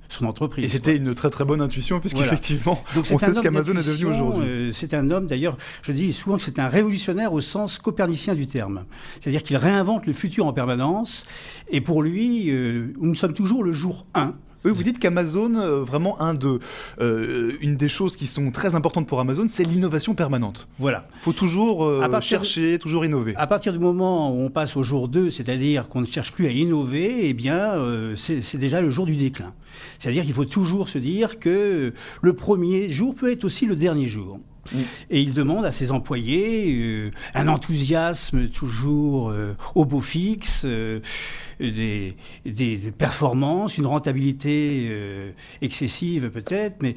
son entreprise. Et c'était une très très bonne intuition puisqu'effectivement, on sait ce qu'Amazon est devenu aujourd'hui. c'est un homme d'ailleurs, je dis souvent que c'est un révolutionnaire au sens copernicien du terme. C'est-à-dire qu'il réinvente le futur en permanence. Et pour lui, euh, nous sommes toujours le jour 1. Oui, vous dites qu'Amazon, euh, vraiment, un de, euh, une des choses qui sont très importantes pour Amazon, c'est l'innovation permanente. Voilà. Il faut toujours chercher, toujours innover. À partir du moment où on passe au jour 2, c'est-à-dire qu'on ne cherche plus à innover, eh bien, c'est déjà le jour du déclin. C'est-à-dire qu'il faut toujours se dire que le premier jour peut être aussi le dernier jour. Et il demande à ses employés euh, un enthousiasme toujours euh, au beau fixe, euh, des, performances, une rentabilité excessive peut-être, mais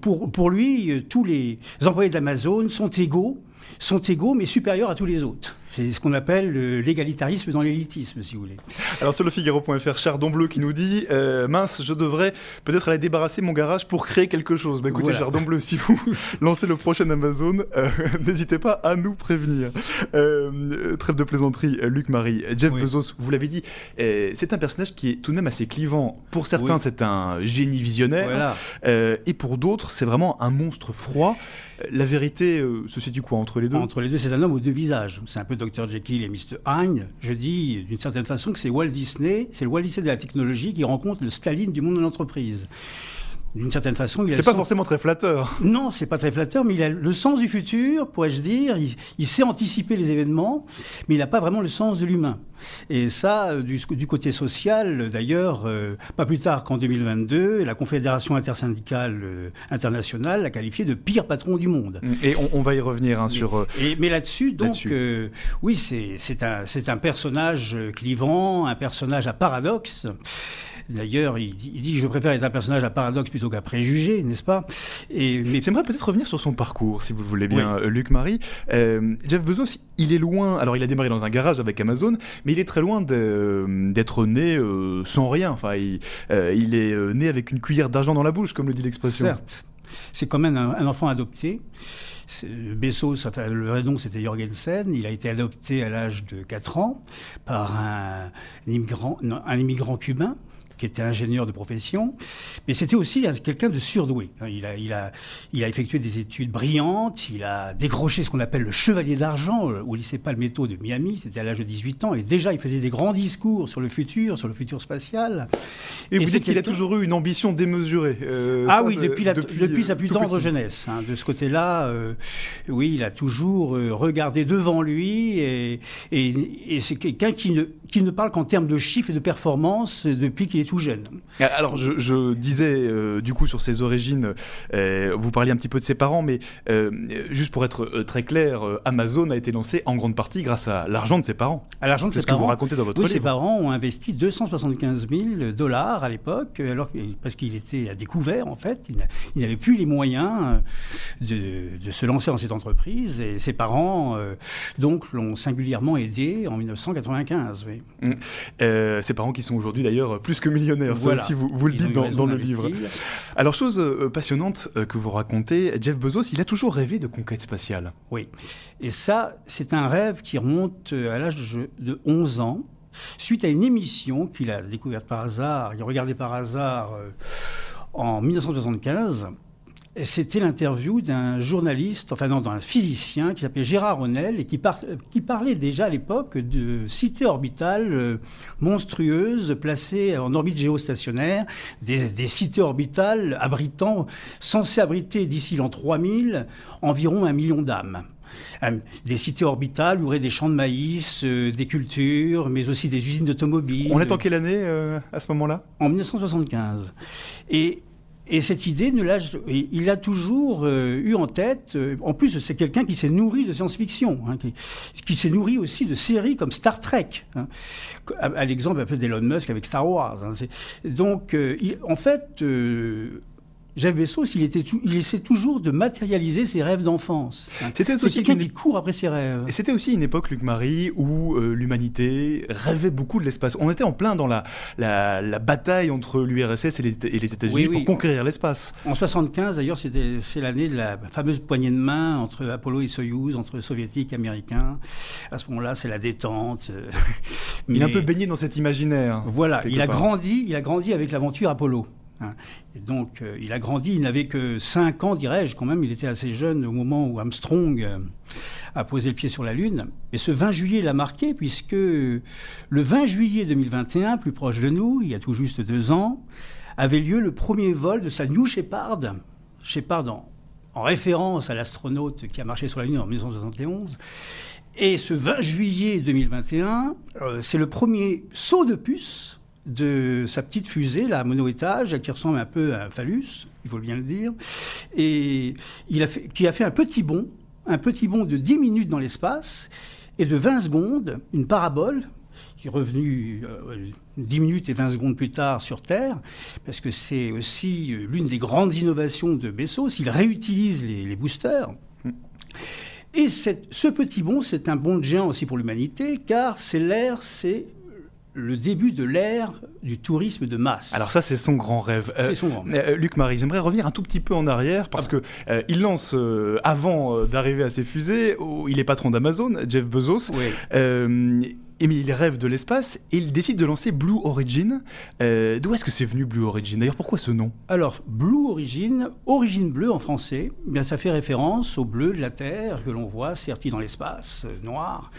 pour, pour lui, tous les employés d'Amazon sont égaux sont égaux mais supérieurs à tous les autres. C'est ce qu'on appelle l'égalitarisme dans l'élitisme, si vous voulez. Alors sur le Figaro.fr, Chardon Bleu qui nous dit euh, mince, je devrais peut-être aller débarrasser mon garage pour créer quelque chose. Bah écoutez, Chardon Bleu, si vous lancez le prochain Amazon, euh, n'hésitez pas à nous prévenir. Euh, trêve de plaisanterie, Luc Marie, Jeff Bezos, vous l'avez dit, c'est un personnage qui est tout de même assez clivant. Pour certains, c'est un génie visionnaire, et pour d'autres, c'est vraiment un monstre froid. La vérité se situe quoi entre les deux? Entre les deux, c'est un homme aux deux visages. C'est un peu Dr Jekyll et Mr Hyde. Je dis d'une certaine façon que c'est Walt Disney, c'est le Walt Disney de la technologie qui rencontre le Staline du monde de l'entreprise d'une certaine façon. C'est pas forcément très flatteur. Non, c'est pas très flatteur, mais il a le sens du futur, pourrais-je dire. Il, sait anticiper les événements, mais il n'a pas vraiment le sens de l'humain. Et ça, euh, du, du côté social, d'ailleurs, euh, pas plus tard qu'en 2022, la Confédération intersyndicale euh, internationale l'a qualifié de pire patron du monde. Et on, va y revenir hein, sur. Et, mais là-dessus, donc, oui, c'est un, un personnage clivant, un personnage à paradoxe. D'ailleurs, il, dit que je préfère être un personnage à paradoxe plutôt qu'à préjugé, n'est-ce pas? Et, mais... J'aimerais peut-être revenir sur son parcours, si vous voulez bien, euh, Luc Marie. Euh, Jeff Bezos, il est loin. Alors, il a démarré dans un garage avec Amazon, mais il est très loin d'être né euh, sans rien. Enfin, il, est né avec une cuillère d'argent dans la bouche, comme le dit l'expression. Certes. C'est quand même un, enfant adopté. Bezos, le vrai nom c'était Jorgensen, il a été adopté à l'âge de 4 ans par un immigrant, un immigrant cubain qui était ingénieur de profession, mais c'était aussi quelqu'un de surdoué. Il a, il, a, il a effectué des études brillantes, il a décroché ce qu'on appelle le chevalier d'argent euh, au lycée Palmetto de Miami, c'était à l'âge de 18 ans, et déjà il faisait des grands discours sur le futur, sur le futur spatial. Et, vous dites qu'il a toujours eu une ambition démesurée. Euh, ah oui, depuis, depuis, sa plus tendre jeunesse. Hein. de ce côté-là, euh, oui, il a toujours regardé devant lui, et, et, et c'est quelqu'un qui ne, qui ne parle qu'en termes de chiffres et de performance depuis qu'il est tout jeune. Alors, je, disais, euh, du coup, sur ses origines, euh, vous parliez un petit peu de ses parents, mais euh, juste pour être très clair, Amazon a été lancé en grande partie grâce à l'argent de ses parents. À l'argent de ses ce que vous racontez dans votre oui, livre. ses parents ont investi 275 000 dollars à l'époque, alors parce qu'il était à découvert, en fait. Il n'avait plus les moyens de, de, se lancer dans cette entreprise, et ses parents, donc, l'ont singulièrement aidé en 1995. Oui. Mmh. ses parents qui sont aujourd'hui d'ailleurs plus que millionnaire, ça aussi vous, vous le dites dans, le livre. Alors, chose euh, passionnante euh, que vous racontez, Jeff Bezos, il a toujours rêvé de conquête spatiale. Oui, et ça, c'est un rêve qui remonte euh, à l'âge de 11 ans, suite à une émission qu'il a découverte par hasard, il a regardé par hasard en 1975 c'était l'interview d'un journaliste, enfin non, d'un physicien qui s'appelait Gérard Ronel et qui, qui, parlait déjà à l'époque de cités orbitales euh, monstrueuses placées en orbite géostationnaire, des, des cités orbitales abritant, censées abriter d'ici l'an 3000 environ un million d'âmes euh, des cités orbitales où il y aurait des champs de maïs, euh, des cultures, mais aussi des usines d'automobiles. On est en quelle année à ce moment-là? En 1975. Et et cette idée, il a toujours euh, eu en tête. Euh, en plus, c'est quelqu'un qui s'est nourri de science-fiction, hein, qui, s'est nourri aussi de séries comme Star Trek, hein, à, l'exemple d'Elon Musk avec Star Wars. Hein, donc, euh, en fait Jeff Bezos, il, était il essaie toujours de matérialiser ses rêves d'enfance. C'était aussi quelqu'un qui court après ses rêves. Et c'était aussi une époque, Luc Marie, où euh, l'humanité rêvait beaucoup de l'espace. On était en plein dans la, la, bataille entre l'URSS et les, les États-Unis pour conquérir l'espace. En 75, d'ailleurs, c'est l'année de la fameuse poignée de main entre Apollo et Soyouz, entre soviétiques et américains. À ce moment-là, c'est la détente. il est un peu baigné dans cet imaginaire. Voilà, il a grandi, il a grandi avec l'aventure Apollo. Hein. Donc, euh, il a grandi, il n'avait que 5 ans, dirais-je, quand même, il était assez jeune au moment où Armstrong euh, a posé le pied sur la Lune. Et ce 20 juillet l'a marqué, puisque le 20 juillet 2021, plus proche de nous, il y a tout juste deux ans, avait lieu le premier vol de sa New Shepard, Shepard en, en référence à l'astronaute qui a marché sur la Lune en 1971. Et ce 20 juillet 2021, euh, c'est le premier saut de puce de sa petite fusée, la mono-étage, qui ressemble un peu à un phallus, il faut bien le dire, et il a fait, qui a fait un petit bond, un petit bond de 10 minutes dans l'espace, et de 20 secondes, une parabole, qui est revenue euh, 10 minutes et 20 secondes plus tard sur Terre, parce que c'est aussi euh, l'une des grandes innovations de Bezos, il réutilise les, les boosters. Et cette- ce petit bond, c'est un bond de géant aussi pour l'humanité, car c'est l'ère, c'est le début de l'ère du tourisme de masse. Alors ça, c'est son grand rêve. Euh, c'est son grand. euh, Luc Marie, j'aimerais revenir un tout petit peu en arrière parce que euh, il lance euh, avant euh, d'arriver à ses fusées, il est patron d'Amazon, Jeff Bezos. Oui. Et mais il rêve de l'espace et il décide de lancer Blue Origin. Euh, D'où est-ce que c'est venu Blue Origin? D'ailleurs, pourquoi ce nom? Alors, Blue Origin, origine bleue en français, eh bien ça fait référence au bleu de la Terre que l'on voit serti dans l'espace, euh, noir.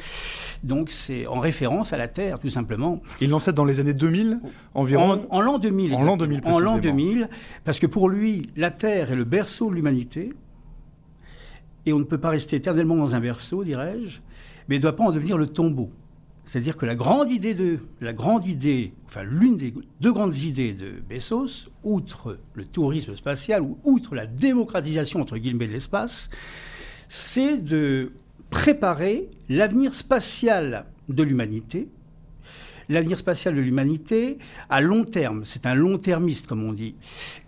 Donc c'est en référence à la Terre, tout simplement. Il ça dans les années 2000 environ? En, en l'an 2000. En l'an exactement. 2000 En l'an précisément. 2000, parce que pour lui, la Terre est le berceau de l'humanité, et on ne peut pas rester éternellement dans un berceau, dirais-je, mais il ne doit pas en devenir le tombeau. C'est-à-dire que la grande idée de, la grande idée, enfin l'une des deux grandes idées de Bezos, outre le tourisme spatial ou outre la démocratisation entre guillemets de l'espace, c'est de préparer l'avenir spatial de l'humanité l'avenir spatial de l'humanité à long terme. C'est un long-termiste, comme on dit.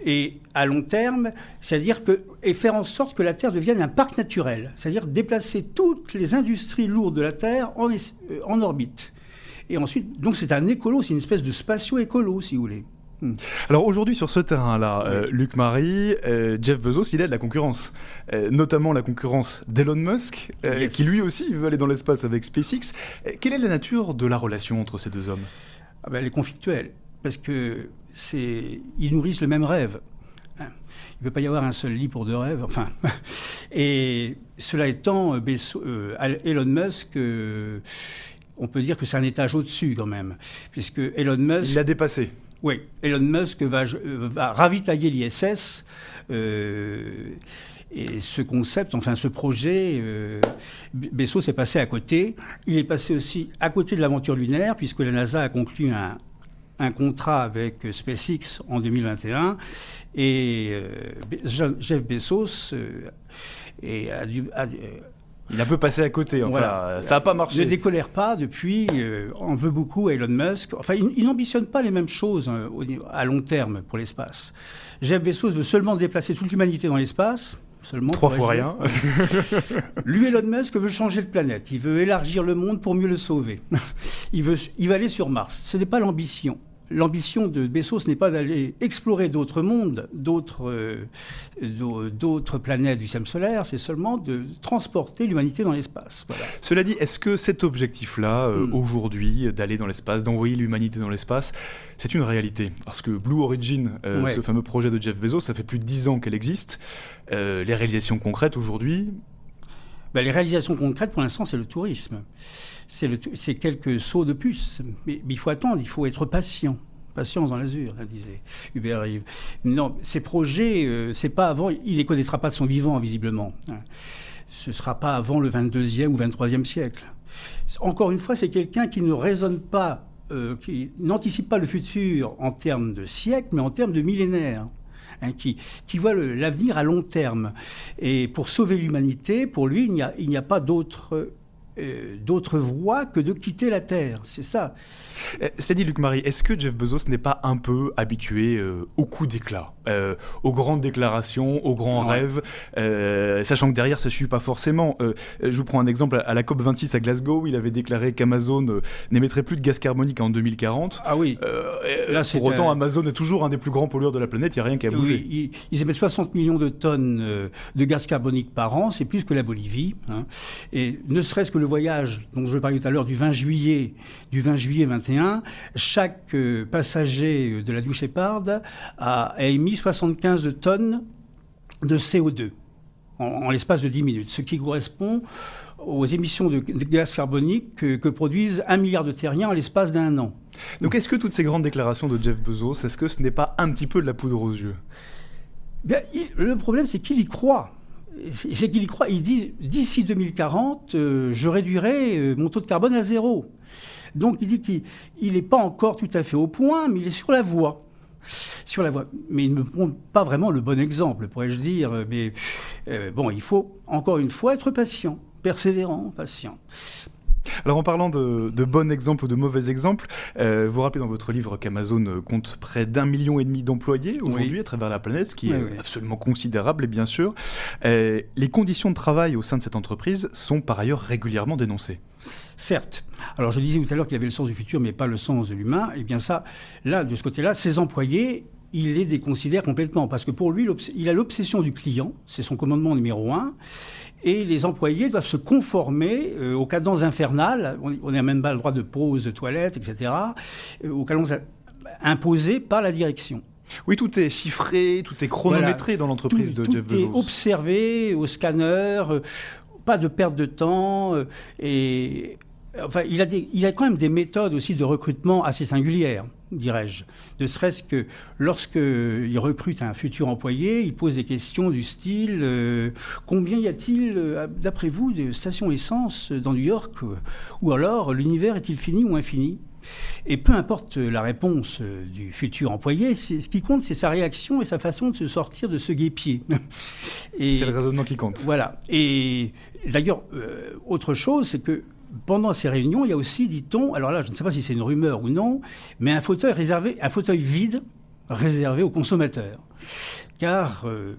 Et à long terme, c'est-à-dire que et faire en sorte que la Terre devienne un parc naturel, c'est-à-dire déplacer toutes les industries lourdes de la Terre en, euh, orbite. Et ensuite, donc c'est un écolo, c'est une espèce de spatio-écolo, si vous voulez. Alors aujourd'hui sur ce terrain-là, euh, Luc Marie, euh, Jeff Bezos, il a de la concurrence, Euh, notamment la concurrence d'Elon Musk, Yes. qui lui aussi veut aller dans l'espace avec SpaceX. Quelle est la nature de la relation entre ces deux hommes? Ah ben, elle est conflictuelle, parce que c'est, ils nourrissent le même rêve. Hein. Il ne peut pas y avoir un seul lit pour deux rêves. Enfin, et cela étant, Bezos- Elon Musk, on peut dire que c'est un étage au-dessus quand même, puisque Elon Musk, Il l'a dépassé. Oui, Elon Musk va, va ravitailler l'ISS. euh, et ce concept, enfin ce projet, euh, Be- Bezos est passé à côté. Il est passé aussi à côté de l'aventure lunaire, puisque la NASA a conclu un, contrat avec euh, SpaceX en 2021. Et euh, Jeff Bezos a dû- Il a un peu passé à côté. Enfin, Voilà. euh, ça n'a pas ne marché. décolère pas depuis, euh, on veut beaucoup à Elon Musk. Enfin, il, il n'ambitionne pas les mêmes choses euh, au à long terme pour l'espace. Jeff Bezos veut seulement déplacer toute l'humanité dans l'espace. Seulement, Trois fois rien. Lui, Elon Musk veut changer de planète. Il veut élargir le monde pour mieux le sauver. Il veut, il va aller sur Mars. Ce n'est pas l'ambition. L'ambition de Bezos n'est pas d'aller explorer d'autres mondes, d'autres euh, d'au- d'autres planètes du système solaire, c'est seulement de transporter l'humanité dans l'espace. Voilà. Cela dit, est-ce que cet objectif-là, euh, Hmm. aujourd'hui, d'aller dans l'espace, d'envoyer l'humanité dans l'espace, c'est une réalité? Parce que Blue Origin, euh, Ouais. ce fameux projet de Jeff Bezos, ça fait plus de 10 ans qu'elle existe. Les réalisations concrètes aujourd'hui, Ben, les réalisations concrètes, pour l'instant, c'est le tourisme. C'est quelques sauts de puce. Mais, mais il faut attendre, il faut être patient. Patience dans l'azur, disait Hubert Reeves. Non, ces projets, euh, c'est pas avant, il les connaîtra pas de son vivant, visiblement. hein. Ce sera pas avant le 22e ou 23e siècle. Encore une fois, c'est quelqu'un qui ne raisonne pas, euh, qui n'anticipe pas le futur en termes de siècle, mais en termes de millénaires. hein, qui, voit l'avenir à long terme. Et pour sauver l'humanité, pour lui, il n'y a pas d'autre euh, d'autre voie que de quitter la Terre. C'est ça. Euh, Cela dit, Luc Marie, est-ce que Jeff Bezos n'est pas un peu habitué euh, au coup d'éclat, euh, aux grandes déclarations, aux grands Ouais. rêves, euh, sachant que derrière ça ne suit pas forcément. Euh, je vous prends un exemple à la COP 26 à Glasgow, il avait déclaré qu'Amazon n'émettrait plus de gaz carbonique en 2040. Ah oui. Là, pour autant, Amazon est toujours un des plus grands pollueurs de la planète, il n'y a rien qu'à bouger. Oui, ils, ils émettent 60 millions de tonnes de gaz carbonique par an, c'est plus que la Bolivie. hein. Et ne serait-ce que le voyage dont je parlais tout à l'heure du 20 juillet, du 20 juillet 21, chaque passager de la douche éparde a, a émis 75 de tonnes de CO2 en, en l'espace de 10 minutes, ce qui correspond aux émissions de, de gaz carbonique que, que produisent un milliard de terriens en l'espace d'un an. Donc est-ce que toutes ces grandes déclarations de Jeff Bezos, est-ce que ce n'est pas un petit peu de la poudre aux yeux? Bien, il- le problème, c'est qu'il y croit. C'est c'est qu'il y croit. Il dit d'ici 2040, euh, je réduirai euh, mon taux de carbone à zéro. Donc il dit qu'il n'est pas encore tout à fait au point, mais il est sur la voie sur la voie. Mais il ne me montre pas vraiment le bon exemple, pourrais-je dire. Mais euh, bon, il faut encore une fois être patient, persévérant, patient. Alors en parlant de, bons exemples ou de mauvais exemples, euh, vous rappelez dans votre livre qu'Amazon compte près d'un million et demi d'employés aujourd'hui à travers la planète, ce qui est absolument considérable et bien sûr. Euh, les conditions de travail au sein de cette entreprise sont par ailleurs régulièrement dénoncées. Certes. Alors je disais tout à l'heure qu'il avait le sens du futur, mais pas le sens de l'humain. Et eh bien ça, là, de ce côté-là, ses employés, il les déconsidère complètement. Parce que pour lui, il a l'obsession du client, c'est son commandement numéro un. Et les employés doivent se conformer euh, aux cadences infernales. On n'a même pas le droit de pause, de toilette, etc. Euh, aux cadences imposées par la direction. Oui, tout est chiffré, tout est chronométré dans l'entreprise de Jeff Bezos. Tout est observé au scanner, euh, pas de perte de temps. et Enfin, il a, il a quand même des méthodes aussi de recrutement assez singulières, dirais-je. Ne serait-ce que lorsqu'il recrute un futur employé, il pose des questions du style euh, combien y a-t-il, euh, d'après vous, de stations essence dans New York Ou alors, l'univers est-il fini ou infini? Et peu importe la réponse du futur employé, ce qui compte, c'est sa réaction et sa façon de se sortir de ce guépier. C'est le raisonnement qui compte. Voilà. Et d'ailleurs, euh, autre chose, c'est que pendant ces réunions, il y a aussi, dit-on, alors là, je ne sais pas si c'est une rumeur ou non, mais un fauteuil réservé, un fauteuil vide réservé aux consommateurs. Car euh,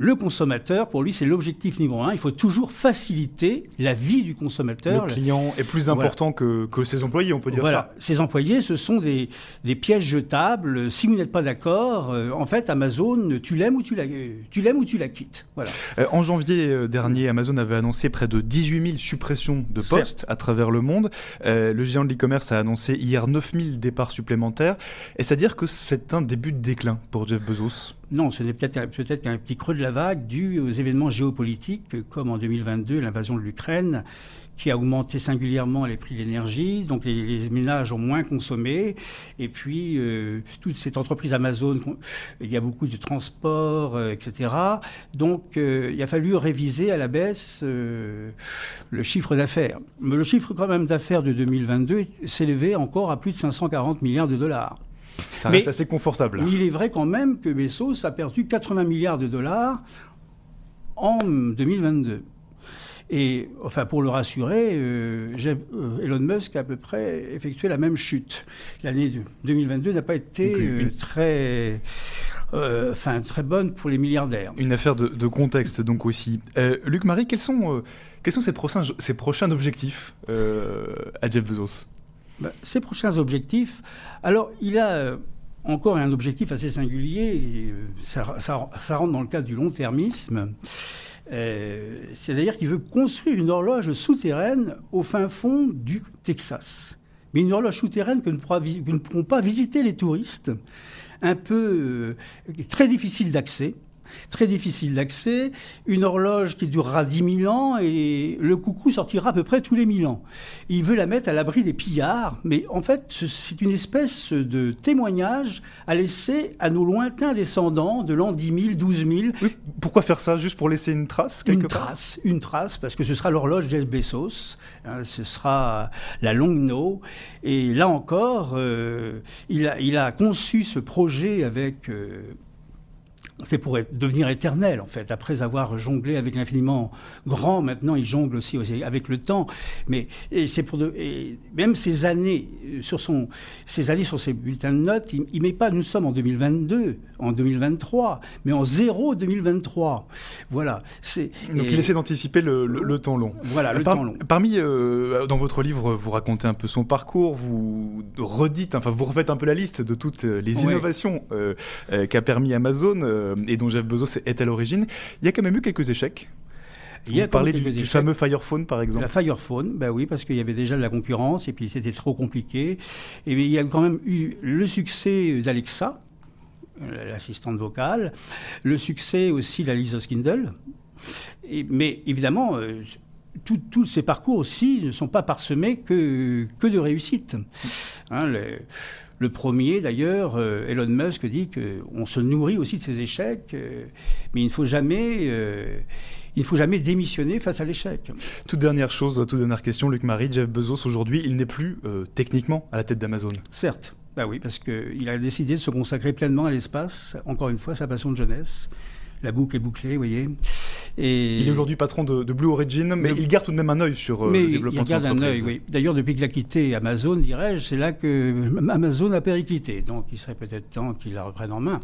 le consommateur, pour lui, c'est l'objectif numéro un. Il faut toujours faciliter la vie du consommateur. Le client est plus important que, ses employés, on peut dire voilà. ça. Ses employés, ce sont des, pièges jetables. Si vous n'êtes pas d'accord, euh, en fait, Amazon, tu l'aimes ou tu la, tu l'aimes ou tu la quittes. Voilà. Euh, en janvier euh, dernier, Amazon avait annoncé près de 18 000 suppressions de postes à travers le monde. le géant de l'e-commerce a annoncé hier 9 000 départs supplémentaires. Est-ce à dire que c'est un début de déclin pour Jeff Bezos? Non, ce n'est peut-être qu'un petit creux de la vague dû aux événements géopolitiques, comme en 2022 l'invasion de l'Ukraine, qui a augmenté singulièrement les prix de l'énergie, donc les, ménages ont moins consommé, et puis euh, toute cette entreprise Amazon, il y a beaucoup de transport, euh, etc. Donc euh, il a fallu réviser à la baisse le chiffre d'affaires. Mais le chiffre quand même d'affaires de 2022 s'élevait encore à plus de 540 milliards de dollars. Ça reste assez confortable. Il est vrai quand même que Bezos a perdu 80 milliards de dollars en 2022. Et enfin, pour le rassurer, euh, euh, Elon Musk a à peu près effectué la même chute. L'année 2022 n'a pas été euh, très, enfin, très bonne pour les milliardaires. Une affaire de, contexte donc aussi. Luc Marie, quels sont, quels sont ses, prochains, ses prochains objectifs à Jeff Bezos? Bah, ses prochains objectifs. Alors, il a euh, encore un objectif assez singulier, euh, ça, rentre dans le cadre du long-termisme. Euh, c'est-à-dire qu'il veut construire une horloge souterraine au fin fond du Texas. Mais une horloge souterraine que ne, pourront pas visiter les touristes, un peu très difficile d'accès très difficile d'accès, une horloge qui durera 10 000 ans et le coucou sortira à peu près tous les 1000 ans. Il veut la mettre à l'abri des pillards, mais en fait, c'est une espèce de témoignage à laisser à nos lointains descendants de l'an 10 000, 12 000. pourquoi faire ça? Juste pour laisser une trace quelque Une trace, une trace, parce que ce sera l'horloge Jeff Bezos, hein, ce sera la longue no. Et là encore, euh, il, a, il, a, conçu ce projet avec... Euh, c'est pour devenir éternel, en fait. Après avoir jonglé avec l'infiniment grand, maintenant, il jongle aussi avec le temps. Mais c'est pour de, même ces années euh, sur son, ces années sur ses bulletins de notes, il, ne met pas. Nous sommes en 2022, en 2023, mais en zéro 2023. Voilà. C'est. Donc il essaie d'anticiper le, temps long. Voilà, le temps long. Parmi, euh, dans votre livre, vous racontez un peu son parcours, vous redites, enfin, vous refaites un peu la liste de toutes les innovations euh, qu'a permis Amazon euh, et dont Jeff Bezos est à l'origine. Il y a quand même eu quelques échecs. Il y a parlé du, du, fameux Firephone, par exemple. La Firephone, ben oui, parce qu'il y avait déjà de la concurrence et puis c'était trop compliqué. Et il y a quand même eu le succès d'Alexa, euh, l'assistante vocale, le succès aussi de la Lisa Kindle. Et, mais évidemment, euh, tous ces parcours aussi ne sont pas parsemés que, que de réussite. Hein, Le premier, d'ailleurs, euh, Elon Musk dit qu'on se nourrit aussi de ses échecs, euh, mais il ne faut jamais... Euh, il ne faut jamais démissionner face à l'échec. Toute dernière chose, toute dernière question, Luc Marie, Jeff Bezos aujourd'hui, il n'est plus techniquement à la tête d'Amazon. Certes, bah oui, parce qu'il a décidé de se consacrer pleinement à l'espace, encore une fois, sa passion de jeunesse. La boucle est bouclée, vous voyez. Et... Il est aujourd'hui patron de, Blue Origin, mais, il garde tout de même un œil sur euh, le développement il garde un œil, oui. D'ailleurs, depuis qu'il a quitté Amazon, dirais-je, c'est là que Amazon a périclité. Donc, il serait peut-être temps qu'il la reprenne en main.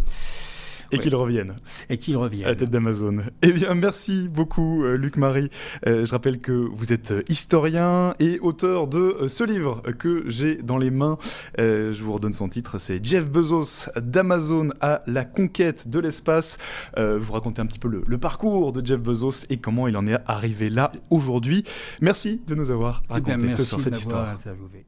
Et qu'il revienne. Et qu'il revienne. À la tête d'Amazon. Eh bien, merci beaucoup, euh, Luc Marie. Euh, je rappelle que vous êtes euh, historien et auteur de ce livre que j'ai dans les mains. je vous redonne son titre. C'est Jeff Bezos d'Amazon à la conquête de l'espace. vous racontez un petit peu le, parcours de Jeff Bezos et comment il en est arrivé là aujourd'hui. Merci de nous avoir eh raconté ce soir cette histoire. Interviewé.